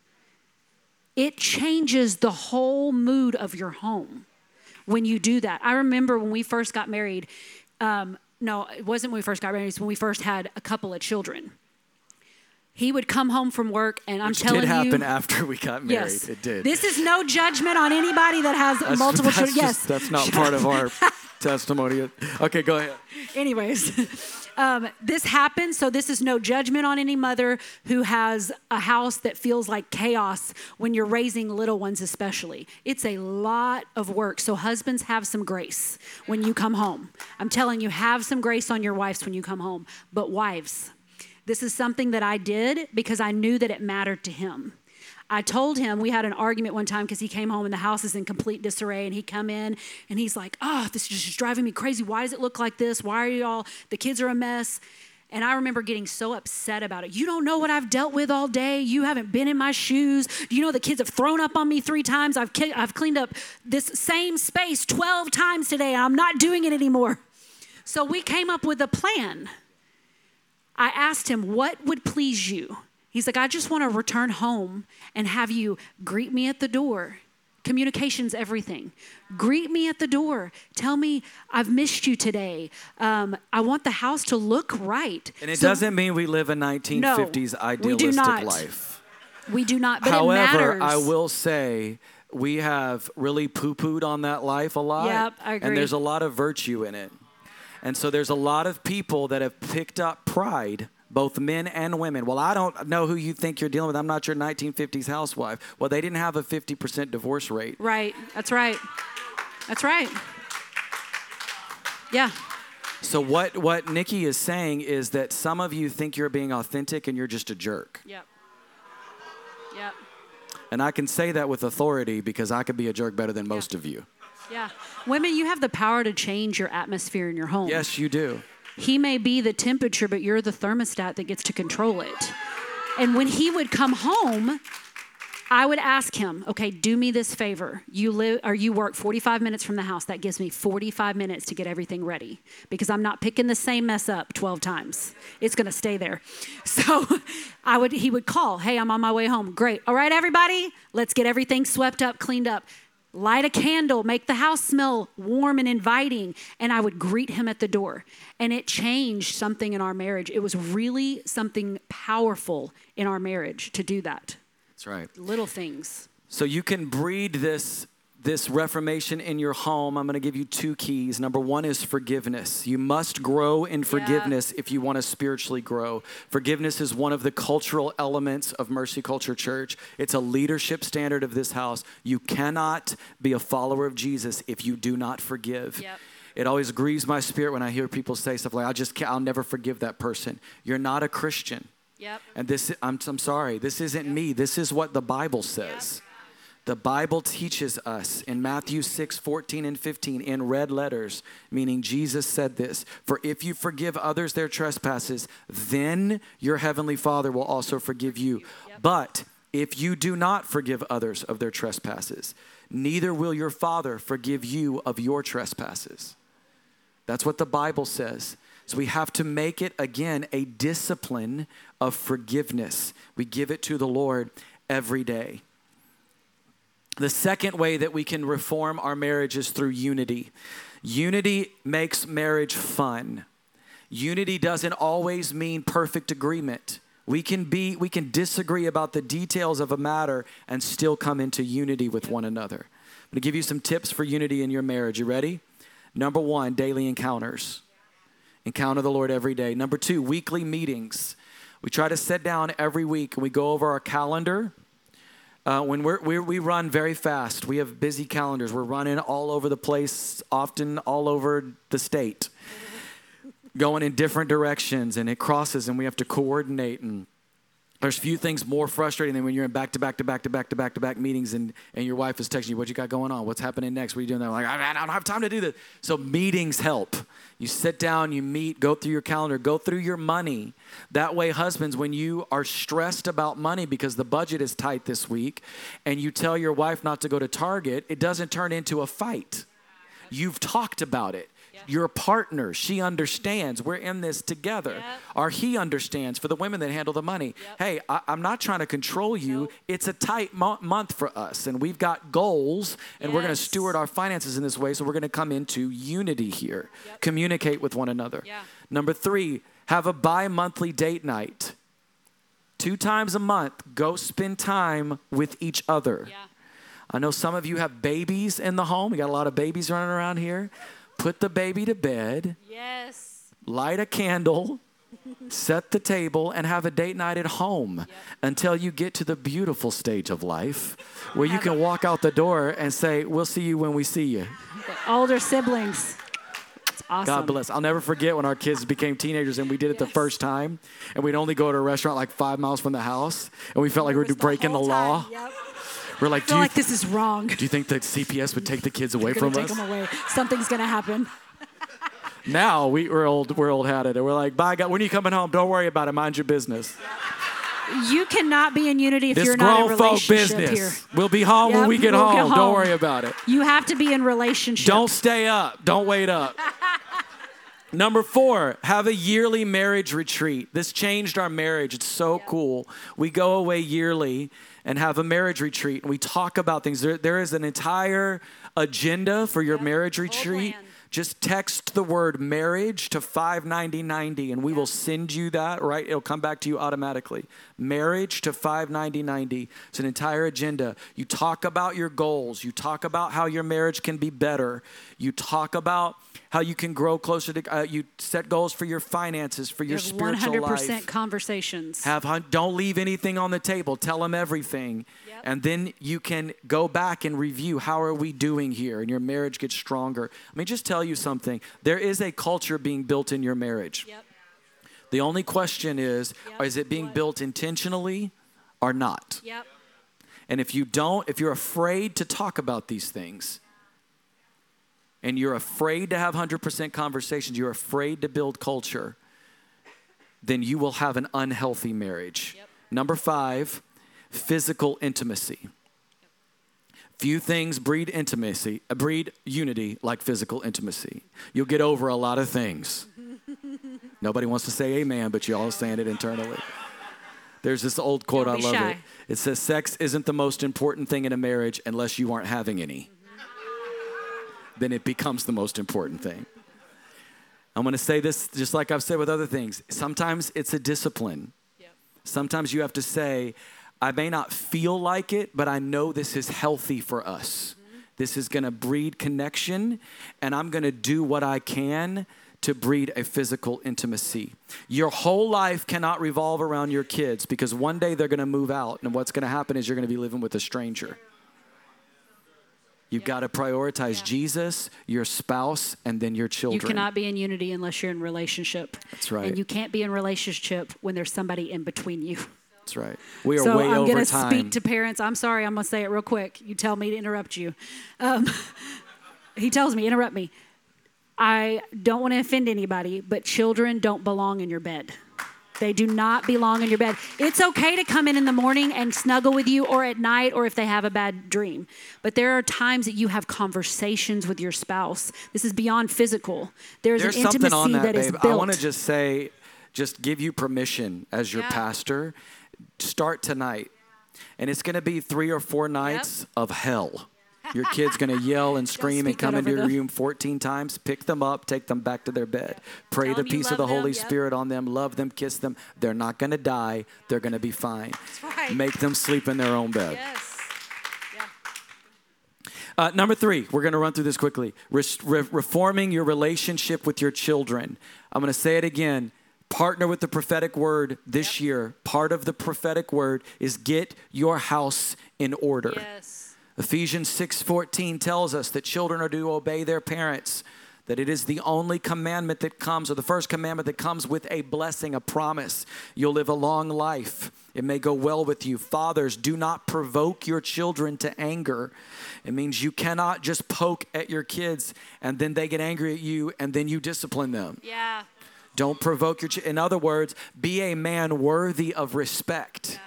It changes the whole mood of your home when you do that. I remember when we first got married. Um, no, it wasn't when we first got married. It was when we first had a couple of children. He would come home from work, and I'm Which telling you, It did happen you, after we got married. yes, It did. This is no judgment on anybody that has That's- multiple that's children. just- Yes, that's not part of our testimony. Okay, go ahead. Anyways, um, this happens. So, this is no judgment on any mother who has a house that feels like chaos when you're raising little ones, especially. It's a lot of work. So, husbands, have some grace when you come home. I'm telling you, have some grace on your wives when you come home. But, wives, this is something that I did because I knew that it mattered to him. I told him we had an argument one time because he came home and the house is in complete disarray and he come in and he's like, "Oh, this is just driving me crazy. Why does it look like this? Why are y'all? The kids are a mess." And I remember getting so upset about it. You don't know what I've dealt with all day. You haven't been in my shoes. Do you know the kids have thrown up on me three times? I've I've cleaned up this same space 12 times today and I'm not doing it anymore. So we came up with a plan. I asked him, What would please you? He's like, I just want to return home and have you greet me at the door. Communication's everything. Greet me at the door. Tell me I've missed you today. Um, I want the house to look right. And it So doesn't mean we live a 1950s we do idealistic not. life. We do not, but it However. I will say we have really poo pooed on that life a lot. Yep, I agree. And there's a lot of virtue in it. And so there's a lot of people that have picked up pride, both men and women. Well, I don't know who you think you're dealing with. I'm not your 1950s housewife. Well, they didn't have a 50% divorce rate. Right. That's right. That's right. Yeah. So what what Nikki is saying is that some of you think you're being authentic and you're just a jerk. Yep. Yep. And I can say that with authority because I could be a jerk better than most of you. Yeah. Women, you have the power to change your atmosphere in your home. Yes, you do. He may be the temperature, but you're the thermostat that gets to control it. And when he would come home, I would ask him, okay, do me this favor. You live or you work 45 minutes from the house. That gives me 45 minutes to get everything ready because I'm not picking the same mess up 12 times. It's going to stay there. So I would he would call, "Hey, I'm on my way home." Great. All right, everybody, let's get everything swept up, cleaned up. Light a candle, make the house smell warm and inviting, and I would greet him at the door. And it changed something in our marriage. It was really something powerful in our marriage to do that That's right. little things. So you can breed this this reformation in your home. I'm going to give you two keys. Number 1 is forgiveness. You must grow in forgiveness if you want to spiritually grow. Forgiveness is one of the cultural elements of Mercy Culture Church. It's a leadership standard of this house. You cannot be a follower of Jesus if you do not forgive. Yep. It always grieves my spirit when I hear people say stuff like, "I just can't, I'll never forgive that person." You're not a Christian. Yep. And this, I'm, I'm sorry, this isn't me. This is what the Bible says. The Bible teaches us in Matthew 6, 14 and 15 in red letters, meaning Jesus said this For if you forgive others their trespasses, then your heavenly Father will also forgive you. But if you do not forgive others of their trespasses, neither will your Father forgive you of your trespasses. That's what the Bible says. So we have to make it again a discipline of forgiveness. We give it to the Lord every day. The second way that we can reform our marriage is through unity. Unity makes marriage fun. Unity doesn't always mean perfect agreement. We can be we can disagree about the details of a matter and still come into unity with one another. I'm going to give you some tips for unity in your marriage. You ready? Number 1, daily encounters. Encounter the Lord every day. Number 2, weekly meetings. We try to sit down every week and we go over our calendar. Uh, when we're, we're, we run very fast, we have busy calendars. We're running all over the place, often all over the state, going in different directions, and it crosses, and we have to coordinate. And there's few things more frustrating than when you're in back to back to back to back to back to back meetings, and, and your wife is texting you, "What you got going on? What's happening next? What are you doing?" They're like, "I, I don't have time to do this." So meetings help. You sit down, you meet, go through your calendar, go through your money. That way, husbands, when you are stressed about money because the budget is tight this week, and you tell your wife not to go to Target, it doesn't turn into a fight. You've talked about it. You're partner. She understands. We're in this together. Yep. Or he understands for the women that handle the money. Hey, I, I'm not trying to control you. Nope. It's a tight mo- month for us, and we've got goals, and we're going to steward our finances in this way. So we're going to come into unity here, communicate with one another. Yeah. Number three, have a bi monthly date night. Two times a month, go spend time with each other. Yeah. I know some of you have babies in the home. We got a lot of babies running around here. Put the baby to bed, Yes. light a candle, set the table, and have a date night at home until you get to the beautiful stage of life where you can walk out the door and say, We'll see you when we see you. The older siblings. It's awesome. God bless. I'll never forget when our kids became teenagers and we did it the first time and we'd only go to a restaurant like five miles from the house and we felt like we were breaking the, whole law. Yep. We're like, I do feel you, like this is wrong. do you think that CPS would take the kids away from take us? them away. Something's gonna happen. Now we, we're old, we're old at it. We're like, bye, God. When are you coming home? Don't worry about it. Mind your business. You cannot be in unity if this you're not in grown folk business. here. We'll be home when we get we'll home. get Don't worry about it. You have to be in relationship. Don't stay up. Don't wait up. Number four, have a yearly marriage retreat. This changed our marriage. It's so cool. We go away yearly and have a marriage retreat and we talk about things. There, there is an entire agenda for your marriage whole retreat. plan. Just text the word marriage to 59090 and we will send you that, right? It'll come back to you automatically. Marriage to 59090. It's an entire agenda. You talk about your goals, you talk about how your marriage can be better, you talk about how you can grow closer to uh, you set goals for your finances, for your spiritual 100% life. conversations. Have don't leave anything on the table. Tell them everything. And then you can go back and review how are we doing here, and your marriage gets stronger. I mean, just tell tell you something. There is a culture being built in your marriage. Yep. The only question is Yep. is it being What? built intentionally or not? Yep. And if you don't, if you're afraid to talk about these things, and you're afraid to have 100% conversations, you're afraid to build culture, then you will have an unhealthy marriage. Yep. Number five, physical intimacy. Few things breed intimacy, uh, breed unity like physical intimacy. You'll get over a lot of things. Nobody wants to say amen, but you're all saying it internally. There's this old quote, I love shy. it. It says, Sex isn't the most important thing in a marriage unless you aren't having any. Then it becomes the most important thing. I'm gonna say this just like I've said with other things. Sometimes it's a discipline. Yep. Sometimes you have to say, I may not feel like it, but I know this is healthy for us. This is gonna breed connection, and I'm gonna do what I can to breed a physical intimacy. Your whole life cannot revolve around your kids because one day they're gonna move out, and what's gonna happen is you're gonna be living with a stranger. You've got to prioritize Yeah. Jesus, your spouse, and then your children. You cannot be in unity unless you're in relationship. That's right. And you can't be in relationship when there's somebody in between you. That's right. We are so way I'm over going to time. speak to parents. I'm sorry, I'm going to say it real quick. You tell me to interrupt you. Um, he tells me, interrupt me. I don't want to offend anybody, but children don't belong in your bed. They do not belong in your bed. It's okay to come in in the morning and snuggle with you or at night or if they have a bad dream. But there are times that you have conversations with your spouse. This is beyond physical. There's, There's an something on that, that is babe. built. I want to just say, just give you permission as your Yeah. pastor. Start tonight, and it's going to be three or four nights of hell. Your kid's going to yell and scream and come into your them. room 14 times. Pick them up, take them back to their bed. Pray Tell the peace of the them, Holy yep. Spirit on them. Love them, kiss them. They're not going to die. They're going to be fine. right. Make them sleep in their own bed. Yes. Yeah. Uh, number three, we're going to run through this quickly. Re- reforming your relationship with your children. I'm going to say it again. Partner with the prophetic word this year. Part of the prophetic word is get your house in order. Yes. Ephesians 6:14 tells us that children are to obey their parents, that it is the only commandment that comes or the first commandment that comes with a blessing, a promise. You'll live a long life. It may go well with you. Fathers, do not provoke your children to anger. It means you cannot just poke at your kids and then they get angry at you and then you discipline them. Yeah. Don't provoke your ch- In other words, be a man worthy of respect.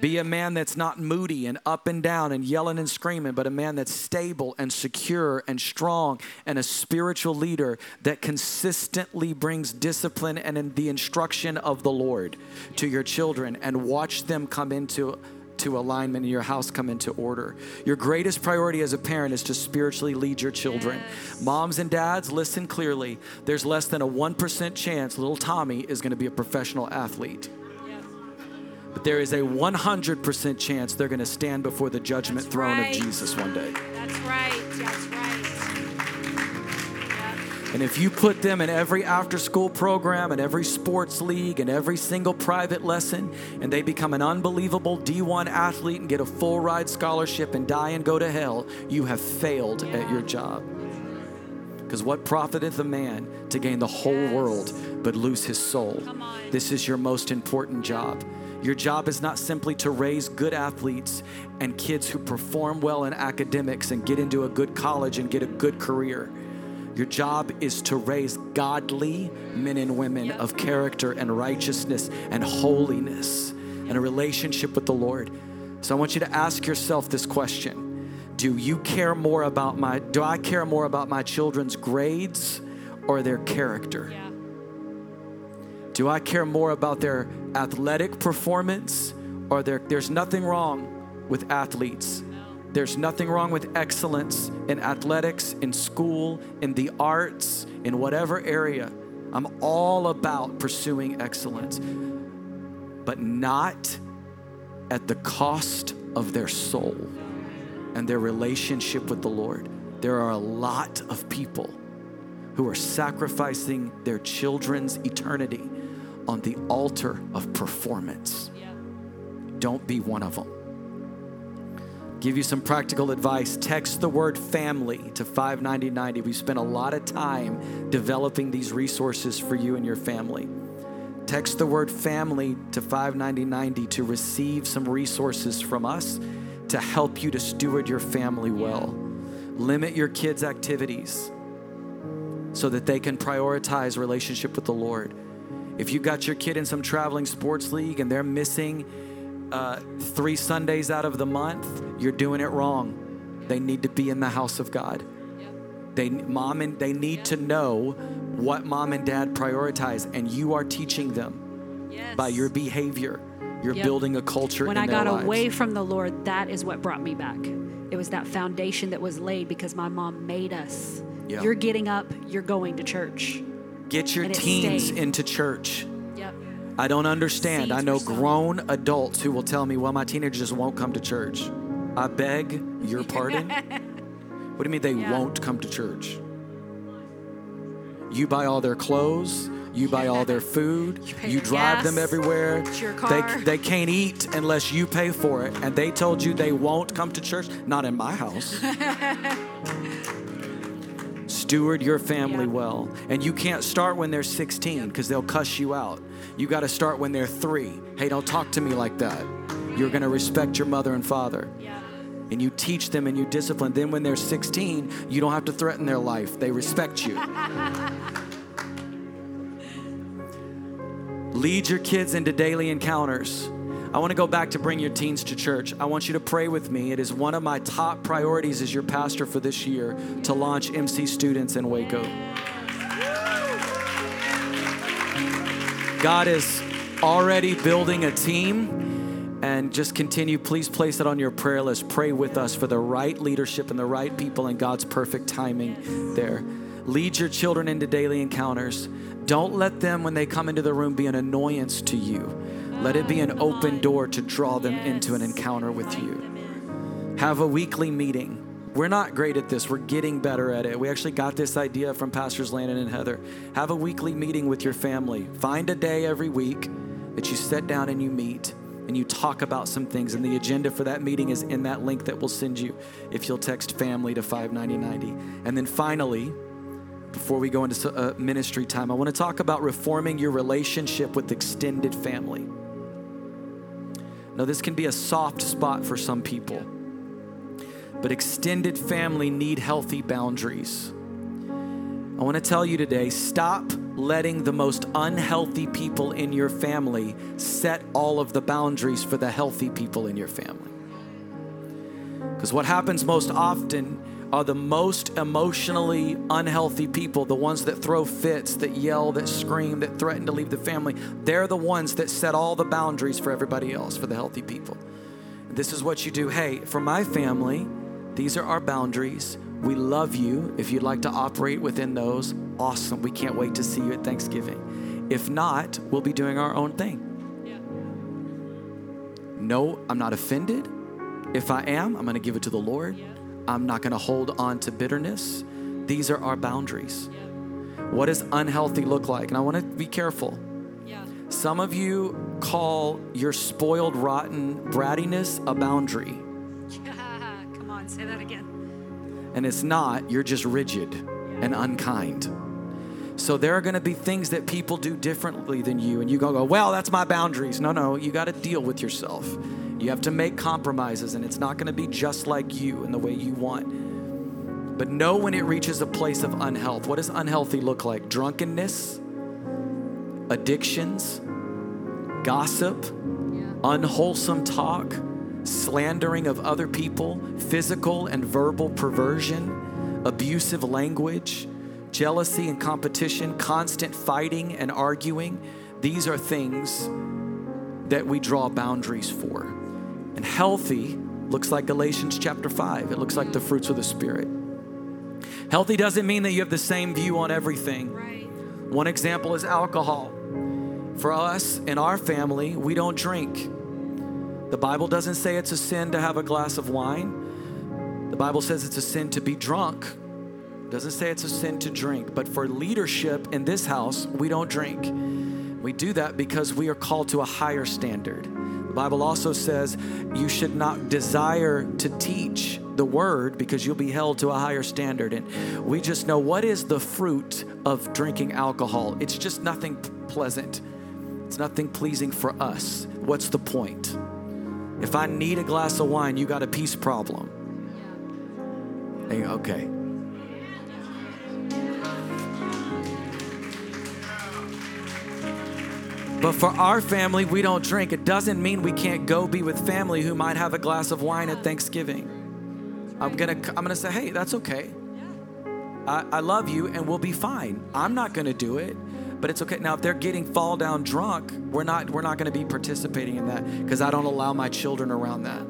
Be a man that's not moody and up and down and yelling and screaming, but a man that's stable and secure and strong and a spiritual leader that consistently brings discipline and in the instruction of the Lord to your children and watch them come into to alignment and your house come into order. Your greatest priority as a parent is to spiritually lead your children. Moms and dads, listen clearly. There's less than a 1% chance little Tommy is going to be a professional athlete. Yeah. But there is a 100% chance they're going to stand before the judgment That's throne right. of Jesus one day. That's right. That's right. Yeah. And if you put them in every after school program and every sports league and every single private lesson, and they become an unbelievable D1 athlete and get a full ride scholarship and die and go to hell, you have failed at your job. Because what profiteth a man to gain the whole Yes. world but lose his soul? This is your most important job. Your job is not simply to raise good athletes and kids who perform well in academics and get into a good college and get a good career. Your job is to raise godly men and women Yep. of character and righteousness and holiness and a relationship with the Lord. So I want you to ask yourself this question. Do you care more about my do I care more about my children's grades or their character? Yeah. Do I care more about their athletic performance or their there's nothing wrong with athletes. There's nothing wrong with excellence in athletics, in school, in the arts, in whatever area. I'm all about pursuing excellence, but not at the cost of their soul and their relationship with the Lord. There are a lot of people who are sacrificing their children's eternity on the altar of performance. Yeah. Don't be one of them. Give you some practical advice. Text the word family to 59090. We've spent a lot of time developing these resources for you and your family. Text the word family to 59090 to receive some resources from us to help you to steward your family well. Limit your kids' activities so that they can prioritize relationship with the Lord. If you've got your kid in some traveling sports league and they're missing uh, three Sundays out of the month, you're doing it wrong. They need to be in the house of God. They mom and they need to know what mom and dad prioritize, and you are teaching them Yes. by your behavior. You're Yep. building a culture. when I got lives. away from the Lord, that is what brought me back. It was that foundation that was laid because my mom made us. You're getting up, you're going to church. Get your teens stayed. into church. Yep. I don't understand. I know grown adults who will tell me, well, my teenager just won't come to church. I beg your pardon. what do you mean they Yeah. won't come to church? You buy all their clothes, you buy all their food, You you drive them everywhere. They, they can't eat unless you pay for it. And they told you they won't come to church? Not in my house. Steward your family Yeah. well. And you can't start when they're 16 because they'll cuss you out. You got to start when they're three. Hey, don't talk to me like that. You're going to respect your mother and father. Yeah. And you teach them and you discipline. Then when they're 16, you don't have to threaten their life. They respect you. Lead your kids into daily encounters. I want to go back to bring your teens to church. I want you to pray with me. It is one of my top priorities as your pastor for this year to launch MC Students in Waco. God is already building a team and just continue. Please place it on your prayer list. Pray with us for the right leadership and the right people and God's perfect timing there. Lead your children into daily encounters. Don't let them, when they come into the room, be an annoyance to you. Let it be an open door to draw them into an encounter with you. Have a weekly meeting. We're not great at this. We're getting better at it. We actually got this idea from Pastors Landon and Heather. Have a weekly meeting with your family. Find a day every week that you sit down and you meet and you talk about some things. And the agenda for that meeting is in that link that we'll send you if you'll text family to 59090. And then finally, before we go into uh, ministry time, I want to talk about reforming your relationship with extended family. Now, this can be a soft spot for some people, but extended family need healthy boundaries. I want to tell you today stop letting the most unhealthy people in your family set all of the boundaries for the healthy people in your family. Because what happens most often are the most emotionally unhealthy people, the ones that throw fits, that yell, that scream, that threaten to leave the family. They're the ones that set all the boundaries for everybody else, for the healthy people. This is what you do. Hey, for my family, these are our boundaries. We love you. If you'd like to operate within those, awesome. We can't wait to see you at Thanksgiving. If not, we'll be doing our own thing. Yeah. No, I'm not offended. If I am, I'm going to give it to the Lord. Yeah. I'm not going to hold on to bitterness. These are our boundaries. Yeah. What does unhealthy look like? And I want to be careful. Some of you call your spoiled, rotten brattiness a boundary, Yeah. Come on, say that again. and it's not. You're just rigid and unkind. So there are going to be things that people do differently than you, and you go, go, well, that's my boundaries. No, no, you got to deal with yourself. You have to make compromises, and it's not going to be just like you in the way you want. But know when it reaches a place of unhealth. What does unhealthy look like? Drunkenness, addictions, gossip, Yeah. unwholesome talk, slandering of other people, physical and verbal perversion, abusive language, jealousy and competition, constant fighting and arguing. These are things that we draw boundaries for. And healthy looks like Galatians chapter 5, it looks like the fruits of the Spirit. Healthy doesn't mean that you have the same view on everything. Right. One example is alcohol. For us in our family, we don't drink. The Bible doesn't say it's a sin to have a glass of wine. The Bible says it's a sin to be drunk. It doesn't say it's a sin to drink. But for leadership in this house, we don't drink. We do that because we are called to a higher standard. The Bible also says you should not desire to teach the word because you'll be held to a higher standard. And we just know what is the fruit of drinking alcohol? It's just nothing pleasant, it's nothing pleasing for us. What's the point? If I need a glass of wine, you got a peace problem. Okay. But for our family, we don't drink. It doesn't mean we can't go be with family who might have a glass of wine at Thanksgiving. I'm gonna, I'm gonna say, hey, that's okay. I, I love you, and we'll be fine. I'm not gonna do it, but it's okay. Now, if they're getting fall down drunk, we're not, we're not gonna be participating in that because I don't allow my children around that.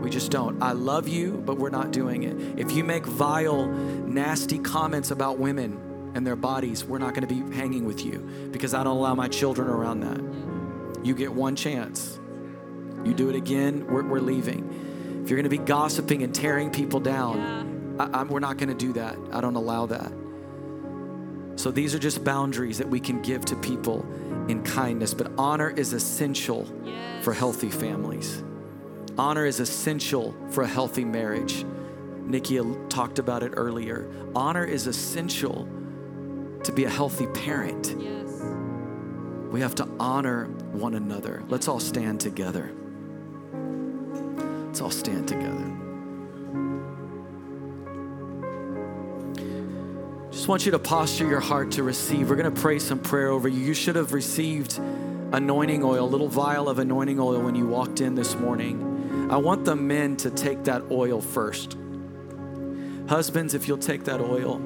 We just don't. I love you, but we're not doing it. If you make vile, nasty comments about women, and their bodies, we're not going to be hanging with you because I don't allow my children around that. You get one chance. You do it again, we're, we're leaving. If you're going to be gossiping and tearing people down, yeah. I, we're not going to do that. I don't allow that. So these are just boundaries that we can give to people in kindness. But honor is essential yes. for healthy families. Honor is essential for a healthy marriage. Nikki talked about it earlier. Honor is essential to be a healthy parent. Yes. We have to honor one another. Let's all stand together. Let's all stand together. Just want you to posture your heart to receive. We're going to pray some prayer over you. You should have received anointing oil, a little vial of anointing oil when you walked in this morning. I want the men to take that oil first. Husbands, if you'll take that oil.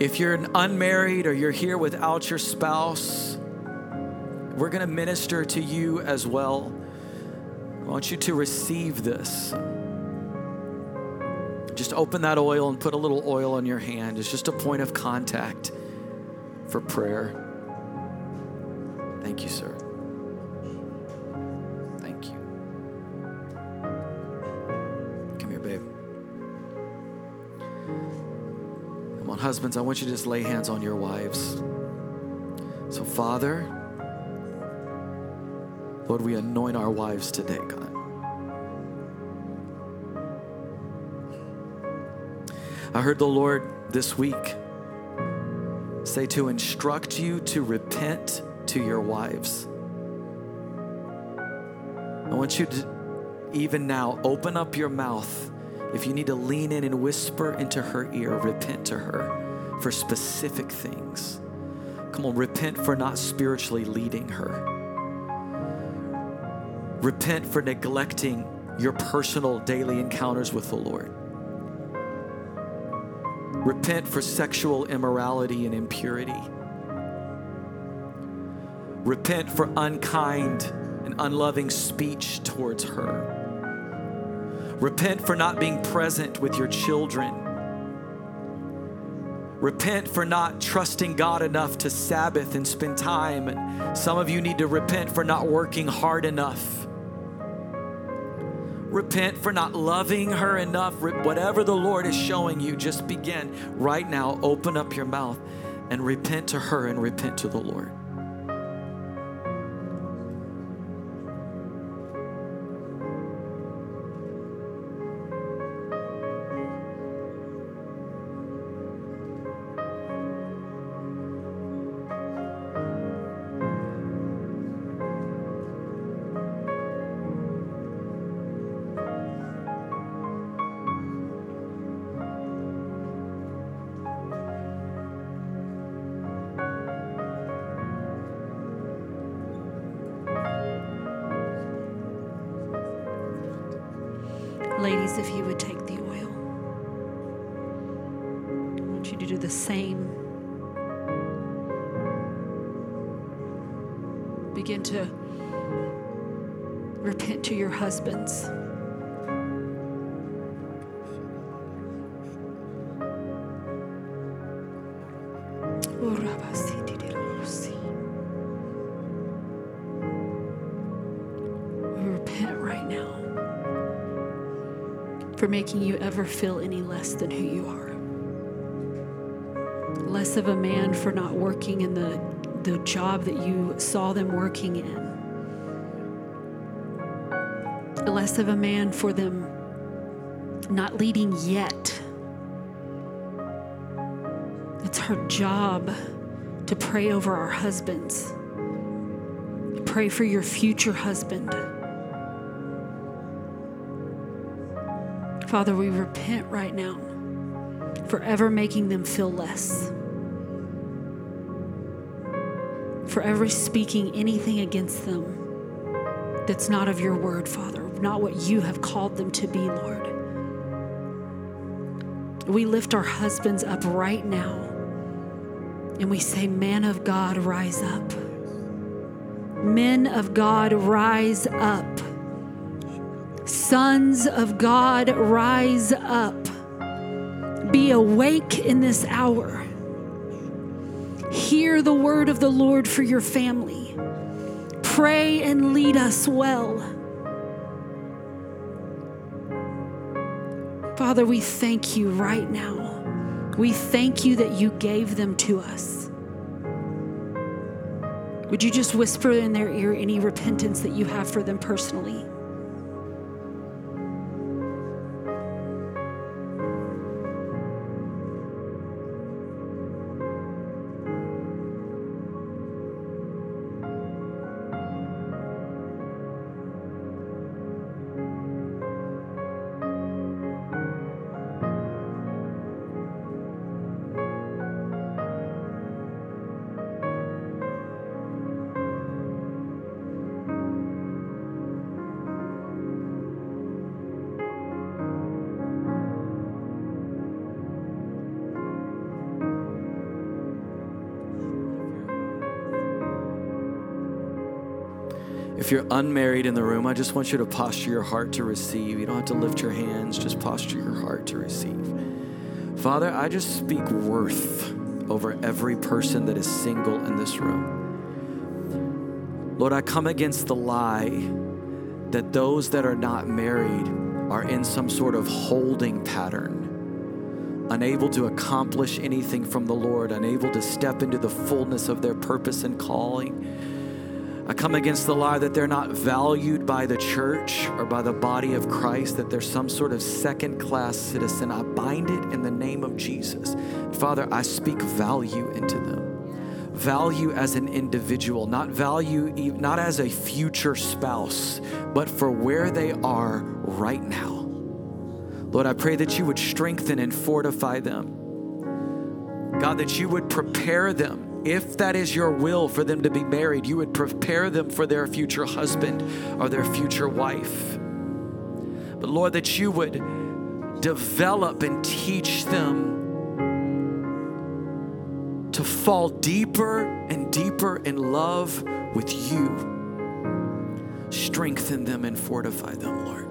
If you're unmarried or you're here without your spouse, we're going to minister to you as well. I want you to receive this. Just open that oil and put a little oil on your hand. It's just a point of contact for prayer. Thank you, sir. Thank you. Come here, babe. Come on, husbands, I want you to just lay hands on your wives. So, Father, Lord, we anoint our wives today, God. I heard the Lord this week say to instruct you to repent to your wives. I want you to, even now, open up your mouth if you need to lean in and whisper into her ear, repent to her for specific things. Come on, repent for not spiritually leading her. Repent for neglecting your personal daily encounters with the Lord. Repent for sexual immorality and impurity. Repent for unkind and unloving speech towards her. Repent for not being present with your children. Repent for not trusting God enough to Sabbath and spend time. Some of you need to repent for not working hard enough. Repent for not loving her enough. Whatever the Lord is showing you, just begin right now. Open up your mouth and repent to her and repent to the Lord. Making you ever feel any less than who you are. Less of a man for not working in the the job that you saw them working in. Less of a man for them not leading yet. It's our job to pray over our husbands. Pray for your future husband. Father, we repent right now for ever making them feel less, for ever speaking anything against them that's not of your word, Father, not what you have called them to be, Lord. We lift our husbands up right now and we say, Man of God, rise up. Men of God, rise up. Sons of God, rise up. Be awake in this hour. Hear the word of the Lord for your family. Pray and lead us well. Father, we thank you right now. We thank you that you gave them to us. Would you just whisper in their ear any repentance that you have for them personally? You're unmarried in the room, I just want you to posture your heart to receive. You don't have to lift your hands, just posture your heart to receive. Father, I just speak worth over every person that is single in this room. Lord, I come against the lie that those that are not married are in some sort of holding pattern, unable to accomplish anything from the Lord, unable to step into the fullness of their purpose and calling. I come against the lie that they're not valued by the church or by the body of Christ, that they're some sort of second class citizen. I bind it in the name of Jesus. Father, I speak value into them. Value as an individual, not value, not as a future spouse, but for where they are right now. Lord, I pray that you would strengthen and fortify them. God, that you would prepare them if that is your will for them to be married, you would prepare them for their future husband or their future wife. But Lord, that you would develop and teach them to fall deeper and deeper in love with you. Strengthen them and fortify them, Lord.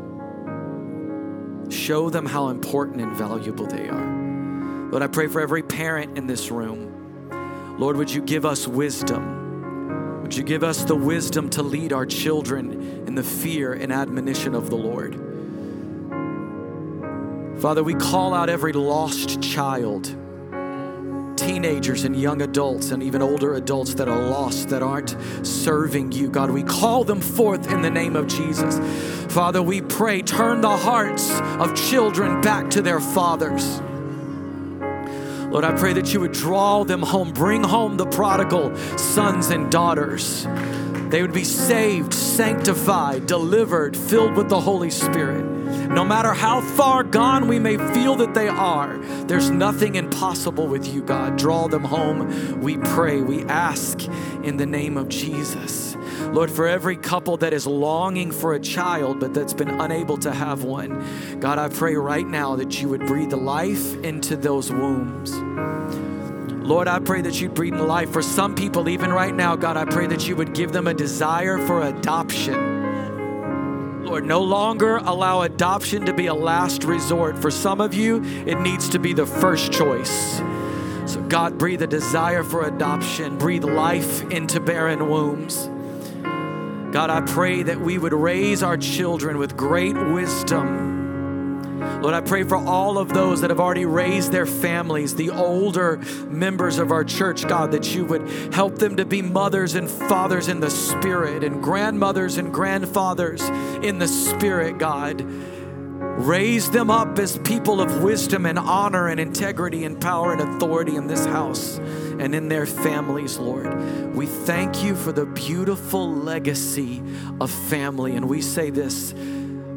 Show them how important and valuable they are. Lord, I pray for every parent in this room. Lord, would you give us wisdom? Would you give us the wisdom to lead our children in the fear and admonition of the Lord? Father, we call out every lost child, teenagers and young adults, and even older adults that are lost, that aren't serving you. God, we call them forth in the name of Jesus. Father, we pray, turn the hearts of children back to their fathers. Lord, I pray that you would draw them home, bring home the prodigal sons and daughters. They would be saved, sanctified, delivered, filled with the Holy Spirit. No matter how far gone we may feel that they are, there's nothing impossible with you, God. Draw them home, we pray, we ask in the name of Jesus. Lord, for every couple that is longing for a child but that's been unable to have one, God, I pray right now that you would breathe life into those wombs. Lord, I pray that you'd breathe life for some people, even right now. God, I pray that you would give them a desire for adoption. Lord, no longer allow adoption to be a last resort. For some of you, it needs to be the first choice. So, God, breathe a desire for adoption, breathe life into barren wombs. God, I pray that we would raise our children with great wisdom Lord, I pray for all of those that have already raised their families, the older members of our church, God, that you would help them to be mothers and fathers in the Spirit and grandmothers and grandfathers in the Spirit, God. Raise them up as people of wisdom and honor and integrity and power and authority in this house and in their families, Lord. We thank you for the beautiful legacy of family. And we say this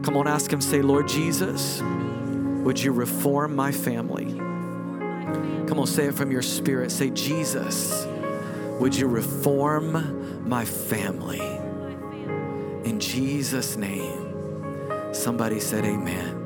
come on, ask Him, say, Lord Jesus, would you reform my family? Come on, say it from your spirit. Say, Jesus, would you reform my family? In Jesus' name. Somebody said, Amen.